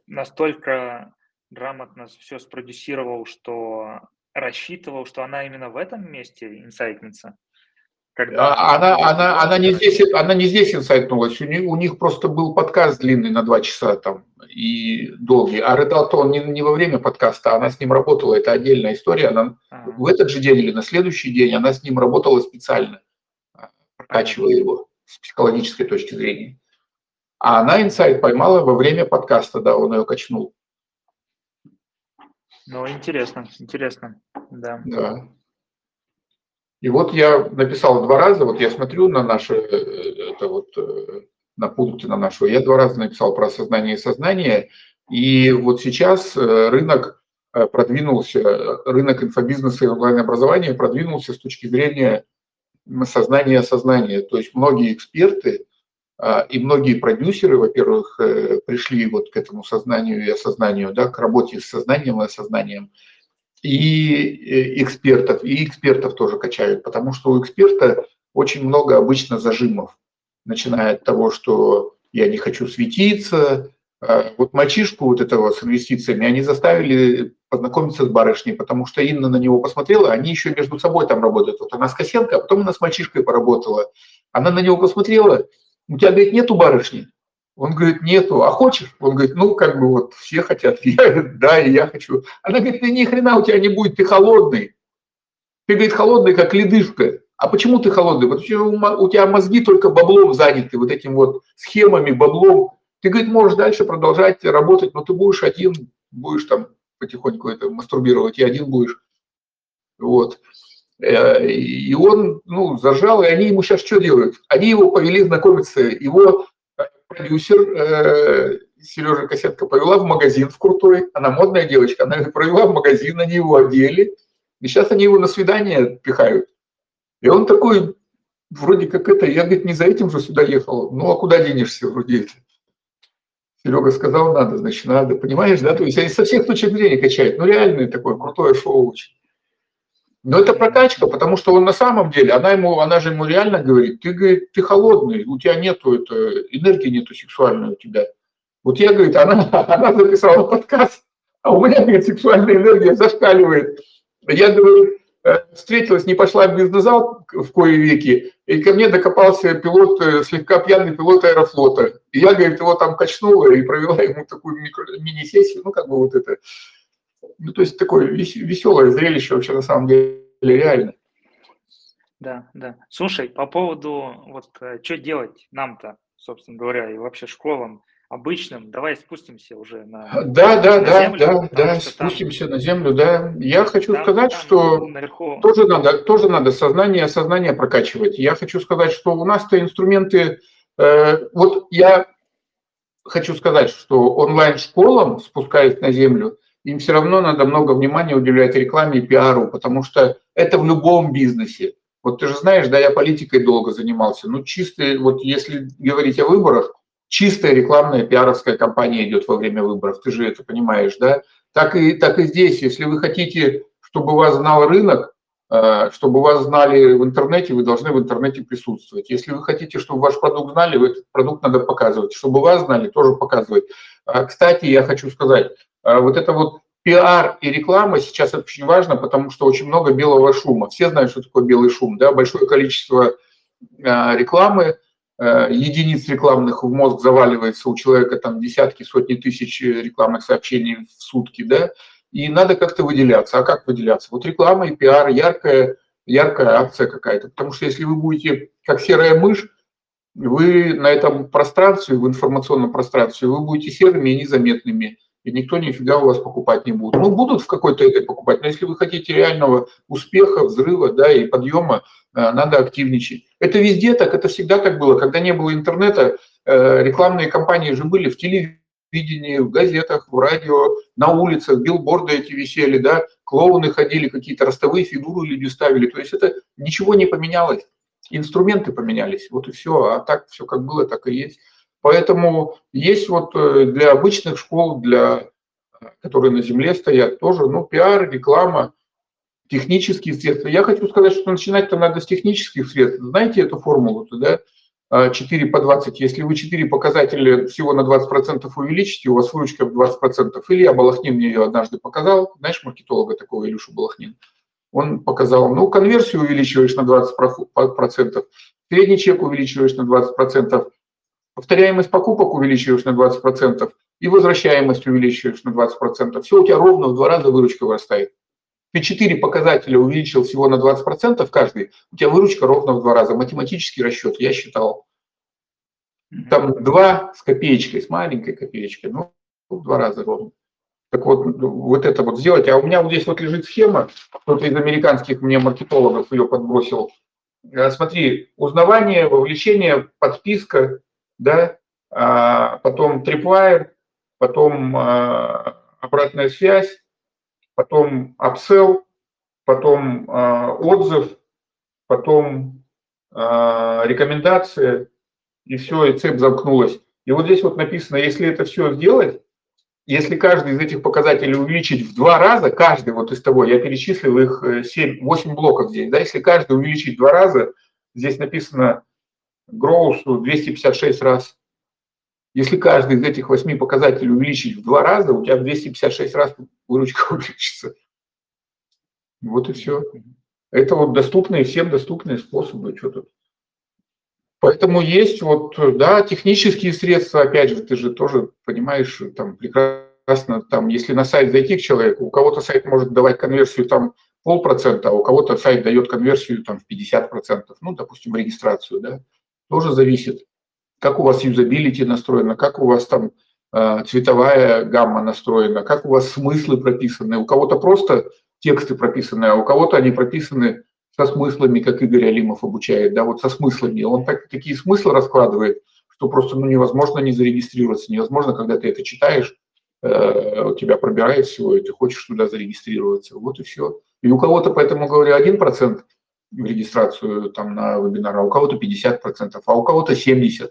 настолько грамотно все спродюсировал, что рассчитывал, что она именно в этом месте инсайтнется? Когда... А, она, она, она, не здесь, она не здесь инсайтнулась, у них, у них просто был подкаст длинный на два часа там и долгий, а рыдал-то он не, не во время подкаста, она с ним работала, это отдельная история, она а. в этот же день или на следующий день она с ним работала специально, прокачивая его с психологической точки зрения. А она инсайт поймала во время подкаста, да, он ее качнул. Ну, интересно, интересно, да. Да. И вот я написал два раза, вот я смотрю на наши, это вот, э, на пункты на нашу, я два раза написал про сознание и сознание, и вот сейчас э, рынок э, продвинулся, рынок инфобизнеса и онлайн-образования продвинулся с точки зрения сознания сознания. То есть многие эксперты и многие продюсеры, во-первых, э, пришли вот к этому сознанию и осознанию, да, к работе с сознанием и осознанием. И э, экспертов, и экспертов тоже качают, потому что у эксперта очень много обычно зажимов, начиная от того, что я не хочу светиться. А, вот мальчишку вот этого с инвестициями, они заставили познакомиться с барышней, потому что Инна на него посмотрела, они еще между собой там работают. Вот она с Косенко, а потом она с мальчишкой поработала. Она на него посмотрела, у тебя, говорит, нету барышни? Он говорит, нету. А хочешь? Он говорит, ну, как бы вот все хотят. Я, да, и я хочу. Она говорит, ты ни хрена у тебя не будет, ты холодный. Ты, говорит, холодный, как ледышка. А почему ты холодный? Потому что у тебя мозги только баблом заняты, вот этим вот схемами, баблом. Ты, говорит, можешь дальше продолжать работать, но ты будешь один, будешь там потихоньку это мастурбировать, и один будешь. Вот. Э, и он, ну, зажал, и они ему сейчас что делают? Они его повели знакомиться, его э, продюсер э, Сережа Косетка повела в магазин в крутой, она модная девочка, она провела в магазин, они его одели, и сейчас они его на свидание пихают. И он такой, вроде как это, я, говорит, не за этим же сюда ехал, ну а куда денешься вроде это? Серега сказал, надо, значит, надо, понимаешь, да? То есть они со всех точек зрения качают. Ну, реальное такое крутое шоу очень. Но это прокачка, потому что он на самом деле, она, ему, она же ему реально говорит, ты, говорит, ты холодный, у тебя нету это, энергии нету сексуальной у тебя. Вот я, говорит, она, она записала подкаст, а у меня, говорит, сексуальная энергия зашкаливает. Я, говорю, э, встретилась, не пошла в бизнес-зал в кое веки, и ко мне докопался пилот, э, слегка пьяный пилот аэрофлота. И я, говорит, его там качнула и провела ему такую мини-сессию, ну, как бы вот это, ну, то есть такое веселое зрелище вообще на самом деле реально. Да, да. Слушай, по поводу вот э, что делать нам-то, собственно говоря, и вообще школам обычным, давай спустимся уже на Да, да, на да, землю, да, да, спустимся там, на землю, да. Я хочу там, сказать, там, что наверху... тоже надо, тоже надо сознание, сознание прокачивать. Я хочу сказать, что у нас-то инструменты, э, вот я хочу сказать, что онлайн-школам, спускаясь на землю, им все равно надо много внимания уделять рекламе и пиару, потому что это в любом бизнесе. Вот ты же знаешь, да, я политикой долго занимался. Ну, чистый, вот если говорить о выборах, чистая рекламная пиаровская кампания идет во время выборов. Ты же это понимаешь, да? Так и, так и здесь. Если вы хотите, чтобы вас знал рынок, э, чтобы вас знали в интернете, вы должны в интернете присутствовать. Если вы хотите, чтобы ваш продукт знали, этот продукт надо показывать. Чтобы вас знали, тоже показывать. А, кстати, я хочу сказать, вот это вот пиар и реклама сейчас очень важно, потому что очень много белого шума. Все знают, что такое белый шум, да, большое количество а, рекламы, э, единиц рекламных в мозг заваливается, у человека там десятки, сотни тысяч рекламных сообщений в сутки, да, и надо как-то выделяться. А как выделяться? Вот реклама и пиар, яркая, яркая акция какая-то. Потому что если вы будете как серая мышь, вы на этом пространстве, в информационном пространстве, вы будете серыми и незаметными и никто нифига у вас покупать не будет. Ну, будут в какой-то этой покупать, но если вы хотите реального успеха, взрыва, да, и подъема, э, надо активничать. Это везде так, это всегда так было. Когда не было интернета, э, рекламные кампании же были в телевидении, в газетах, в радио, на улицах, билборды эти висели, да, клоуны ходили, какие-то ростовые фигуры люди ставили. То есть это ничего не поменялось. Инструменты поменялись, вот и все. А так все как было, так и есть. Поэтому есть вот э, для обычных школ, для, которые на земле стоят, тоже ну, пиар, реклама, технические средства. Я хочу сказать, что начинать-то надо с технических средств. Знаете эту формулу-то, да? 4 а, по 20. Если вы 4 показателя всего на 20% увеличите, у вас выручка в 20%. Илья Балахнин мне ее однажды показал. Знаешь, маркетолога такого Илюшу Балахнин? Он показал, ну, конверсию увеличиваешь на 20%, средний чек увеличиваешь на 20%, Повторяемость покупок увеличиваешь на 20%, и возвращаемость увеличиваешь на 20%. Все у тебя ровно в два раза выручка вырастает. Ты четыре показателя увеличил всего на 20% каждый, у тебя выручка ровно в два раза. Математический расчет, я считал. Там два с копеечкой, с маленькой копеечкой, ну, в два раза ровно. Так вот, вот это вот сделать. А у меня вот здесь вот лежит схема, кто-то из американских мне маркетологов ее подбросил. Э, смотри, узнавание, вовлечение, подписка, да, а потом tripwire, потом а, обратная связь, потом upsell, потом а, отзыв, потом а, рекомендация, и все, и цепь замкнулась. И вот здесь вот написано, если это все сделать, если каждый из этих показателей увеличить в два раза, каждый вот из того, я перечислил их 7, э, 8 блоков здесь, да, если каждый увеличить в два раза, здесь написано Гроусу 256 раз. Если каждый из этих восьми показателей увеличить в два раза, у тебя в 256 раз выручка увеличится. Вот и все. Это вот доступные, всем доступные способы. Что тут? Поэтому есть вот, да, технические средства, опять же, ты же тоже понимаешь, там прекрасно, там, если на сайт зайти к человеку, у кого-то сайт может давать конверсию там полпроцента, а у кого-то сайт дает конверсию там в 50 процентов, ну, допустим, регистрацию, да, тоже зависит, как у вас юзабилити настроено, как у вас там э, цветовая гамма настроена, как у вас смыслы прописаны. У кого-то просто тексты прописаны, а у кого-то они прописаны со смыслами, как Игорь Алимов обучает, да, вот со смыслами. Он так, такие смыслы раскладывает, что просто ну, невозможно не зарегистрироваться, невозможно, когда ты это читаешь, э, у тебя пробирает всего, и ты хочешь туда зарегистрироваться. Вот и все. И у кого-то, поэтому говорю, 1% в регистрацию там на вебинар, а у кого-то 50%, а у кого-то 70%.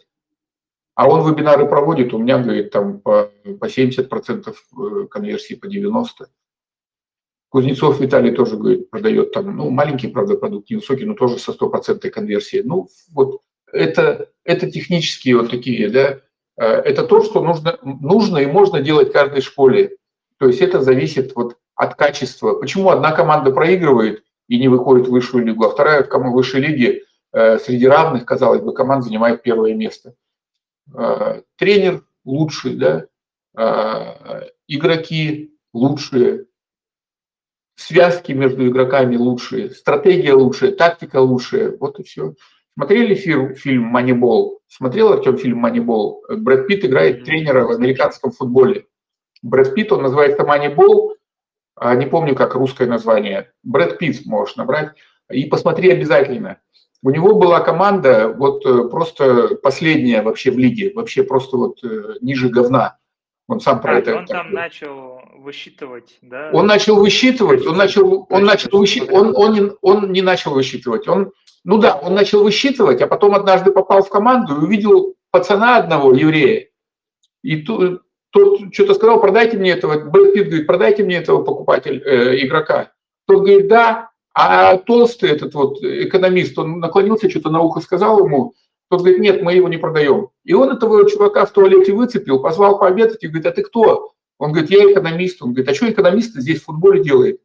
А он вебинары проводит, у меня, говорит, там по, по 70% э, конверсии, по 90%. Кузнецов Виталий тоже, говорит, продает там, ну, маленький, правда, продукт, невысокий, но тоже со стопроцентной конверсией. Ну, вот это, это технические вот такие, да, э, это то, что нужно, нужно и можно делать каждой школе. То есть это зависит вот от качества. Почему одна команда проигрывает, и не выходит в высшую лигу, а вторая в высшей лиге э, среди равных, казалось бы, команд занимает первое место. Э, тренер лучший, да, э, игроки лучшие, связки между игроками лучшие, стратегия лучшая, тактика лучшая, вот и все. Смотрели фильм, фильм «Манибол»? Смотрел Артем фильм «Манибол»? Брэд Питт играет тренера в американском футболе. Брэд Питт, он называется «Манибол», не помню, как русское название, Брэд Питт можешь набрать, и посмотри обязательно. У него была команда вот э, просто последняя вообще в лиге, вообще просто вот э, ниже говна. Он сам про а, это. Он там говорит. начал высчитывать, да? Он начал высчитывать, он начал, он начал высчитывать, он, он, не, он не начал высчитывать, он, ну да, он начал высчитывать, а потом однажды попал в команду и увидел пацана одного, еврея, и тут тот что-то сказал, продайте мне этого, Брэд Питт говорит, продайте мне этого покупателя, э, игрока. Тот говорит, да, а толстый этот вот экономист, он наклонился, что-то на ухо сказал ему, тот говорит, нет, мы его не продаем. И он этого чувака в туалете выцепил, позвал пообедать и говорит, а ты кто? Он говорит, я экономист. Он говорит, а что экономист здесь в футболе делает?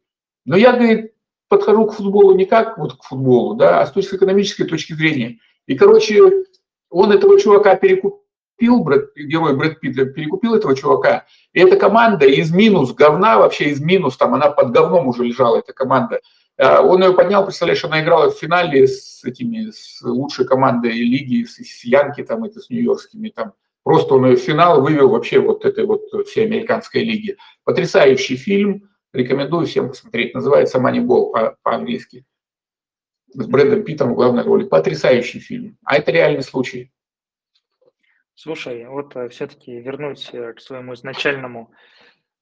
Но я, говорит, подхожу к футболу не как вот к футболу, да, а с точки экономической точки зрения. И, короче, Он этого чувака перекупил, Брэд, герой Брэд Питта перекупил этого чувака, и эта команда из минус говна, вообще из минус, там она под говном уже лежала, эта команда, а, он ее поднял, представляешь, она играла в финале с этими, с лучшей командой лиги, с, с Янки, там, это, с нью-йоркскими, там, просто он ее в финал вывел вообще вот этой вот всей американской лиги. Потрясающий фильм, рекомендую всем посмотреть, называется «Манибол» по- по-английски с Брэдом Питтом в главной роли. Потрясающий фильм. А это реальный случай. Слушай, вот э, все-таки вернусь э, к своему изначальному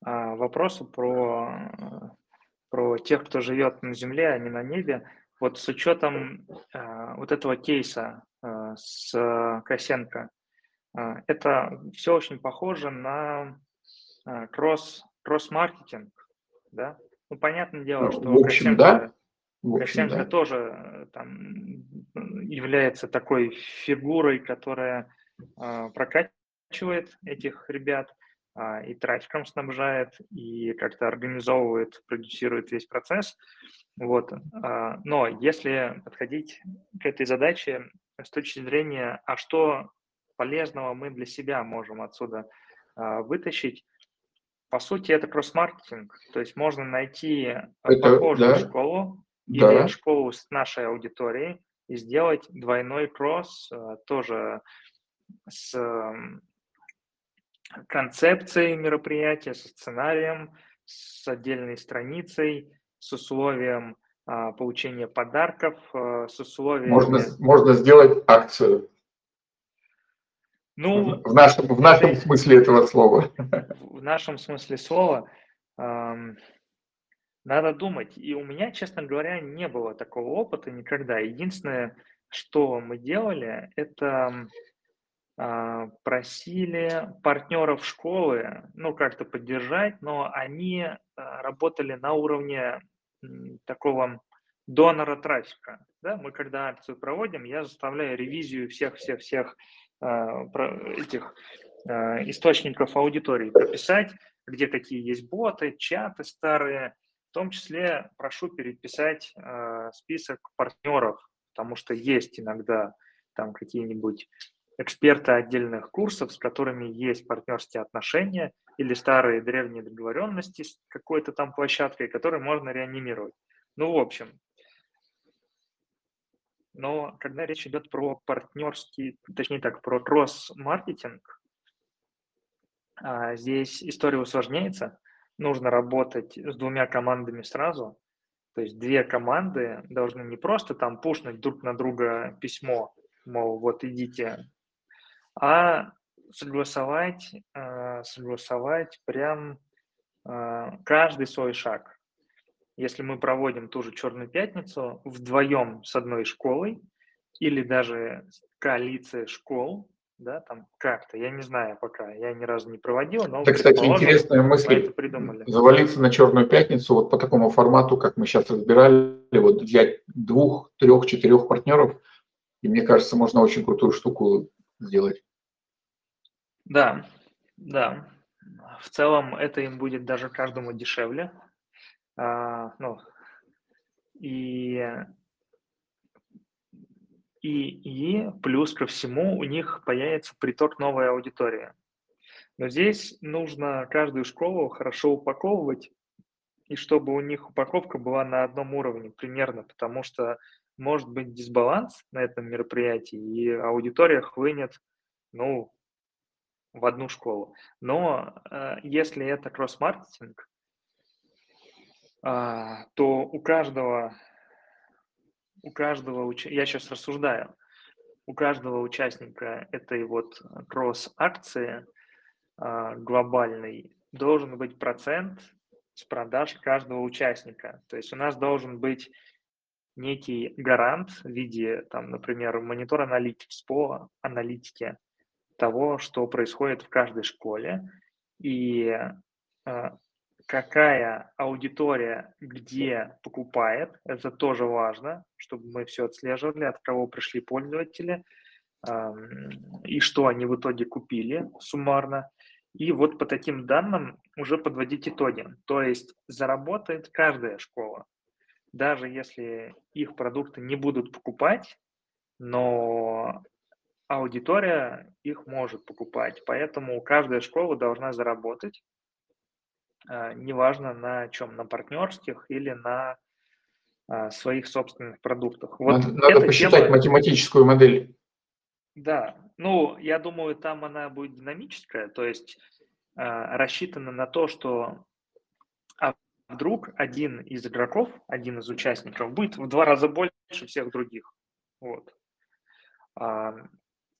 а, вопросу про, э, про тех, кто живет на Земле, а не на небе. Вот с учетом вот этого кейса с Косенко, это все очень похоже на кросс, кросс-маркетинг, да? Ну, понятное дело, что В общем, да. В общем, Косенко да. тоже там является такой фигурой, которая прокачивает этих ребят а, и трафиком снабжает, и как-то организовывает, продюсирует весь процесс. Вот. а, Но если подходить к этой задаче с точки зрения, а что полезного мы для себя можем отсюда а, вытащить, по сути, это кросс-маркетинг. То есть можно найти а, Это, похожую да, школу или да. школу с нашей аудиторией и сделать двойной кросс а, тоже с м, концепцией мероприятия, со сценарием, с отдельной страницей, с условием а, получения подарков, а, с Можно, условиями... можно сделать акцию. Ну, В нашем, в нашем это- смысле этого слова. в нашем смысле слова ам, надо думать. И у меня, честно говоря, не было такого опыта никогда. Единственное, что мы делали, это просили партнеров школы, ну, как-то поддержать, но они а, работали на уровне такого донора трафика. Да? Мы когда акцию проводим, я заставляю ревизию всех-всех-всех а, этих а, источников аудитории прописать, где какие есть боты, чаты старые. В том числе прошу переписать а, список партнеров, потому что есть иногда там какие-нибудь эксперты отдельных курсов, с которыми есть партнерские отношения или старые древние договоренности с какой-то там площадкой, которые можно реанимировать. Ну, в общем, но когда речь идет про партнерский, точнее так, про кросс-маркетинг, а, здесь история усложняется. Нужно работать с двумя командами сразу. То есть две команды должны не просто там пушнуть друг на друга письмо, мол, вот идите, а согласовать, а, согласовать прям а, каждый свой шаг. Если мы проводим ту же Черную пятницу вдвоем с одной школой или даже коалиция школ, да, там как-то, я не знаю пока, я ни разу не проводил, но Это, кстати, интересная мы мысль. придумали. Завалиться на черную пятницу вот по такому формату, как мы сейчас разбирали, вот взять двух, трех, четырех партнеров, и мне кажется, можно очень крутую штуку сделать. Да, да. В целом это им будет даже каждому дешевле. А, ну, и, и, и плюс ко всему у них появится приток новой аудитории. Но здесь нужно каждую школу хорошо упаковывать, и чтобы у них упаковка была на одном уровне примерно, потому что может быть дисбаланс на этом мероприятии, и аудитория хлынет, ну, в одну школу. Но э, если это кросс-маркетинг, а, то у каждого, у каждого, уч- я сейчас рассуждаю, у каждого участника этой вот кросс-акции а, глобальной должен быть процент с продаж каждого участника. То есть у нас должен быть некий гарант в виде, там, например, монитор аналитикс по аналитике того, что происходит в каждой школе и э, какая аудитория где покупает, это тоже важно, чтобы мы все отслеживали, от кого пришли пользователи эм, и что они в итоге купили суммарно. И вот по таким данным уже подводить итоги. То есть заработает каждая школа, даже если их продукты не будут покупать, но аудитория их может покупать, поэтому каждая школа должна заработать, а, неважно на чем, на партнерских или на а, своих собственных продуктах. Вот надо, надо посчитать тема, математическую модель. Да, ну, я думаю, там она будет динамическая, то есть а, рассчитана на то, что вдруг один из игроков, один из участников будет в два раза больше всех других. Вот.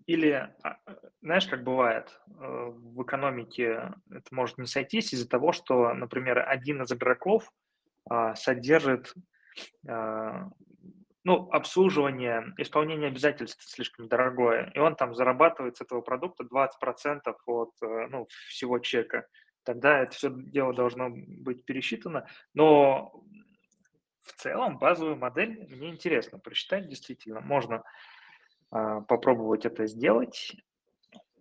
Или, а, знаешь, как бывает, э, в экономике это может не сойтись из-за того, что, например, один из игроков а, содержит а, ну, обслуживание, исполнение обязательств слишком дорогое, и он там зарабатывает с этого продукта 20% от э, ну, всего чека. Тогда это все дело должно быть пересчитано. Но в целом базовую модель мне интересно прочитать действительно. Можно а, попробовать это сделать.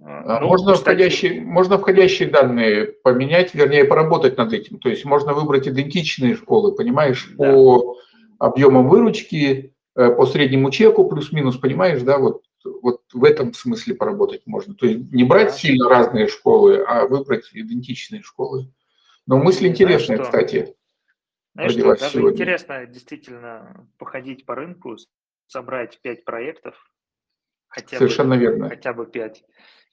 А, ну, можно, кстати, входящие, можно входящие данные поменять, вернее, поработать над этим. То есть можно выбрать идентичные школы, понимаешь, да. по объемам выручки, э, по среднему чеку, плюс-минус, понимаешь, да, вот, вот в этом смысле поработать можно. То есть не брать да. сильно разные школы, а выбрать идентичные школы. Но мысль интересная, Знаешь, кстати. Знаешь что, даже сегодня. интересно действительно походить по рынку, собрать пять проектов, хотя Совершенно бы, верно. хотя бы 5,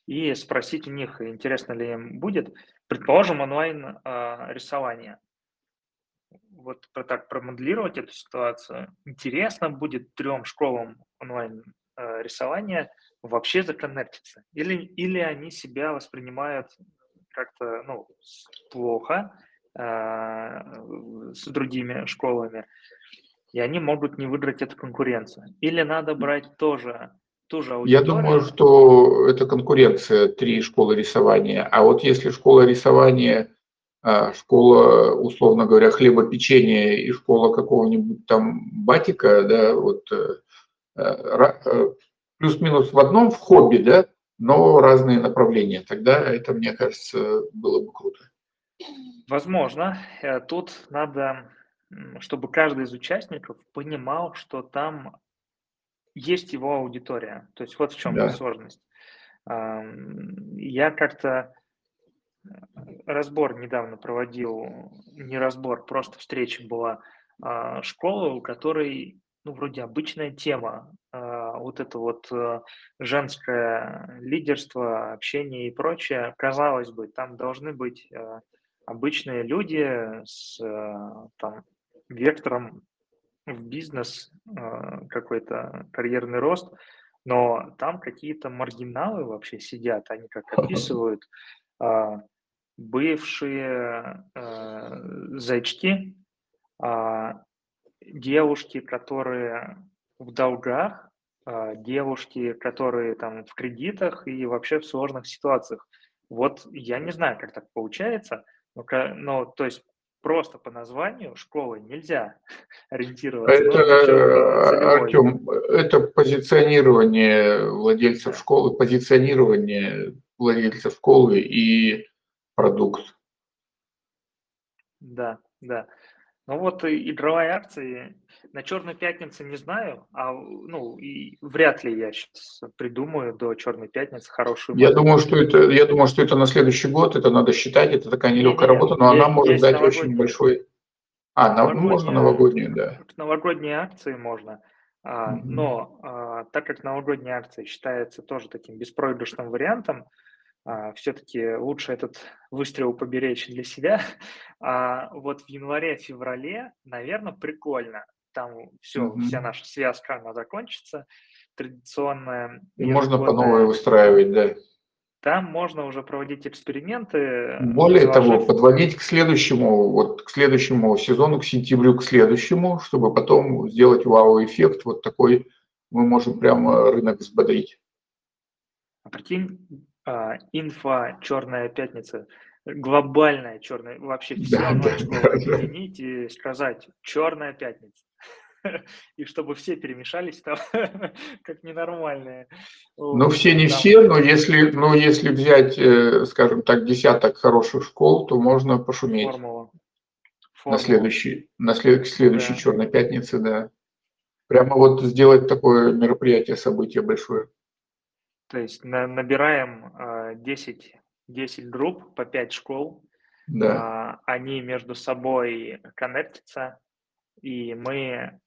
и спросить у них, интересно ли им будет, предположим, онлайн э, рисование. Вот про так промоделировать эту ситуацию. Интересно будет трем школам онлайн рисования вообще законнектиться? Или, или они себя воспринимают как-то ну, плохо э, с другими школами, и они могут не выиграть эту конкуренцию. Или надо брать тоже ту же аудиторию. Я думаю, что это конкуренция три школы рисования. А вот если школа рисования, а, школа, условно говоря, хлебопечения и школа какого-нибудь там батика, да, вот э, э, плюс-минус в одном в хобби, да, но разные направления, тогда это, мне кажется, было бы круто. Возможно. Э, тут надо, чтобы каждый из участников понимал, что там есть его аудитория. То есть вот в чем да. сложность. Я как-то э, разбор недавно проводил, не разбор, просто встреча была а, школа, у которой, ну, вроде обычная тема, а, вот это вот э, женское лидерство, общение и прочее. Казалось бы, там должны быть э, обычные люди с там, вектором в бизнес, а, какой-то карьерный рост, но там какие-то маргиналы вообще сидят, они как описывают, а, бывшие а, зайчки, девушки, которые в долгах, девушки, которые там в кредитах и вообще в сложных ситуациях. Вот я не знаю, как так получается, но, но то есть просто по названию школы нельзя ориентироваться. Это, Артем, это позиционирование владельцев школы, позиционирование владельцев школы и продукт. Да, да. Ну вот игровая акция на Черной пятнице не знаю, а ну и вряд ли я сейчас придумаю до Черной пятницы хорошую. Я думаю, что это, я думаю, что это на следующий год, это надо считать, это такая нелегкая не, работа, но есть, она может дать очень большой. А, на, можно новогоднюю, да. Новогодние акции можно. А, mm-hmm. Но а, так как новогодняя акция считается тоже таким беспроигрышным вариантом, все-таки лучше этот выстрел поберечь для себя. А вот в январе-феврале, наверное, прикольно. Там все, mm-hmm. вся наша связка, она закончится. Традиционная. И можно по новой выстраивать, да. Там можно уже проводить эксперименты. Более заложив... того, подводить к следующему, вот к следующему сезону, к сентябрю, к следующему, чтобы потом сделать вау-эффект. Вот такой мы можем прямо рынок взбодрить. А прикинь, а, инфа «Черная пятница», глобальная черная, вообще все да, да, объединить и сказать «Черная пятница». И чтобы все перемешались там, как ненормальные. Ну, все не все, но если, но если взять, э, скажем так, десяток хороших школ, то можно пошуметь. Формула. Формула. На следующий, на след, следующей да. черной пятнице, да. Прямо вот сделать такое мероприятие, событие большое. То есть на, набираем 10, 10 групп по 5 школ, да. они между собой коннектятся, и мы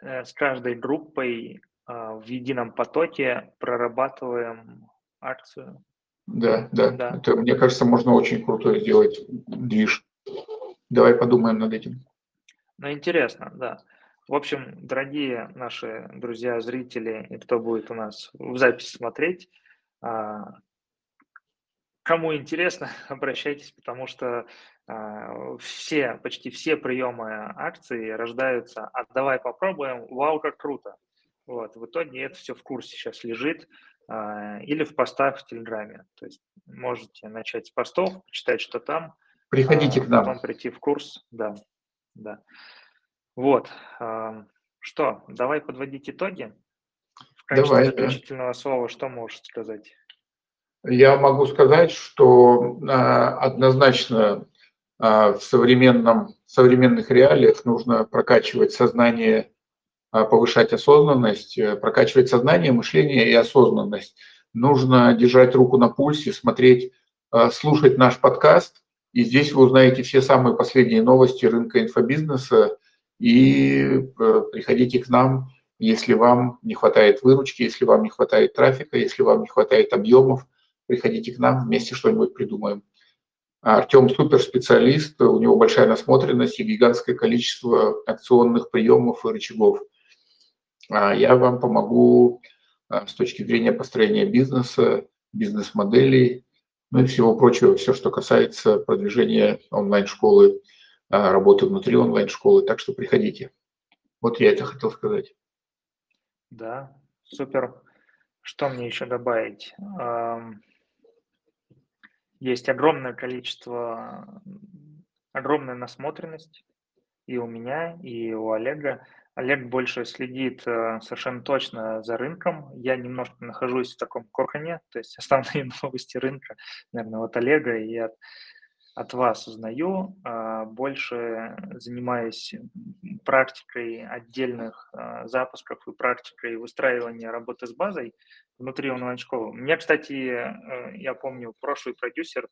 с каждой группой в едином потоке прорабатываем акцию. Да, да. да. Это, мне кажется, можно очень круто сделать движ. Давай подумаем над этим. Ну, интересно, да. В общем, дорогие наши друзья, зрители и кто будет у нас в записи смотреть, а, кому интересно, обращайтесь, потому что а, все, почти все приемы акции рождаются «а давай попробуем, вау, как круто». Вот, в итоге это все в курсе сейчас лежит а, или в постах в Телеграме. То есть можете начать с постов, почитать, что там. Приходите к нам. Потом прийти в курс, да, да. Вот. Что, давай подводить итоги. В качестве заключительного да. слова что можешь сказать? Я могу сказать, что а, однозначно а, в современном, современных реалиях нужно прокачивать сознание, а, повышать осознанность, э, прокачивать сознание, мышление и осознанность. Нужно держать руку на пульсе, смотреть, слушать наш подкаст. И здесь вы узнаете все самые последние новости рынка инфобизнеса, и э, приходите к нам, если вам не хватает выручки, если вам не хватает трафика, если вам не хватает объемов, приходите к нам, вместе что-нибудь придумаем. Артем суперспециалист, у него большая насмотренность и гигантское количество акционных приемов и рычагов. А я вам помогу а, с точки зрения построения бизнеса, бизнес-моделей, ну и всего прочего, все, что касается продвижения онлайн-школы работы внутри онлайн-школы, так что приходите. Вот я это хотел сказать. Да, супер. Что мне еще добавить? Есть огромное количество, огромная насмотренность и у меня, и у Олега. Олег больше следит э, совершенно точно за рынком. Я немножко нахожусь в таком коконе, то есть основные новости рынка, наверное, от Олега и от от вас узнаю, а, больше занимаясь практикой отдельных а, запусков и практикой выстраивания работы с базой внутри онлайн-школы. Мне, кстати, э, я помню, прошлый продюсер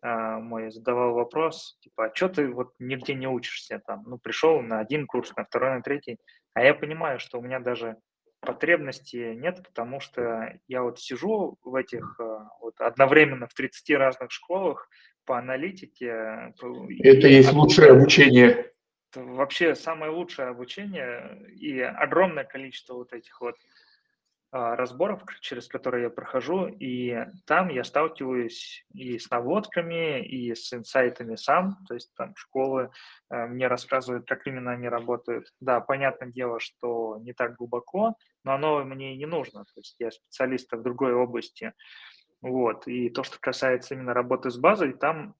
а, мой задавал вопрос, типа, а что ты вот нигде не учишься там? Ну, пришел на один курс, на второй, на третий. А я понимаю, что у меня даже потребности нет, потому что я вот сижу в этих вот одновременно в 30 разных школах, по аналитике. Это есть оттуда, лучшее обучение. Вообще самое лучшее обучение и огромное количество вот этих вот а, разборов, через которые я прохожу, и там я сталкиваюсь и с наводками, и с инсайтами сам, то есть там школы э, мне рассказывают, как именно они работают. Да, понятное дело, что не так глубоко, но оно мне и не нужно, то есть я специалист в другой области, вот. И то, что касается именно работы с базой, там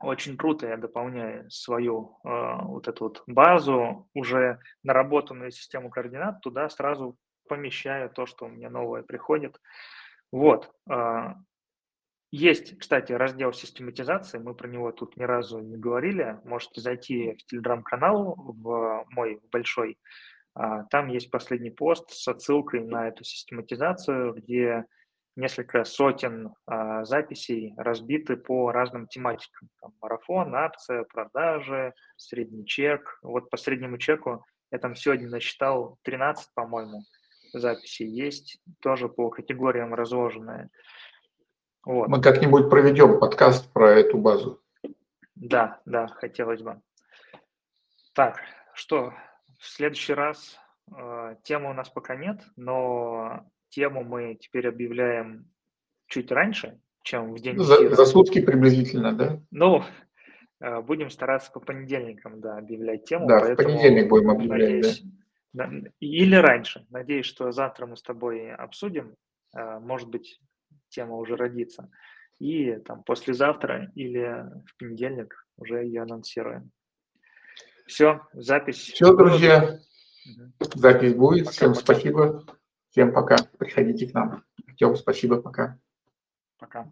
очень круто я дополняю свою э, вот эту вот базу, уже наработанную систему координат, туда сразу помещаю то, что у меня новое приходит. Вот. Э, есть, кстати, раздел систематизации, мы про него тут ни разу не говорили. Можете зайти в телеграм-канал, в мой большой. Э, там есть последний пост с отсылкой на эту систематизацию, где несколько сотен а, записей разбиты по разным тематикам. Там, марафон, акция, продажи, средний чек. Вот по среднему чеку я там сегодня насчитал 13, по-моему, записей есть, тоже по категориям разложенные. Вот. Мы как-нибудь проведем подкаст про эту базу. Да, да, хотелось бы. Так, что, в следующий раз э, темы у нас пока нет, но тему мы теперь объявляем чуть раньше, чем в день за, за сутки приблизительно, да? Ну, э, будем стараться по понедельникам, да, объявлять тему. Да, в понедельник будем объявлять, надеюсь, да. Или раньше. Надеюсь, что завтра мы с тобой обсудим. Э, может быть, тема уже родится. И там послезавтра или в понедельник уже ее анонсируем. Все, запись. Все, друзья, запись будет. Пока, Всем пока. спасибо. Всем пока. Приходите к нам. Артем, спасибо. Пока. Пока.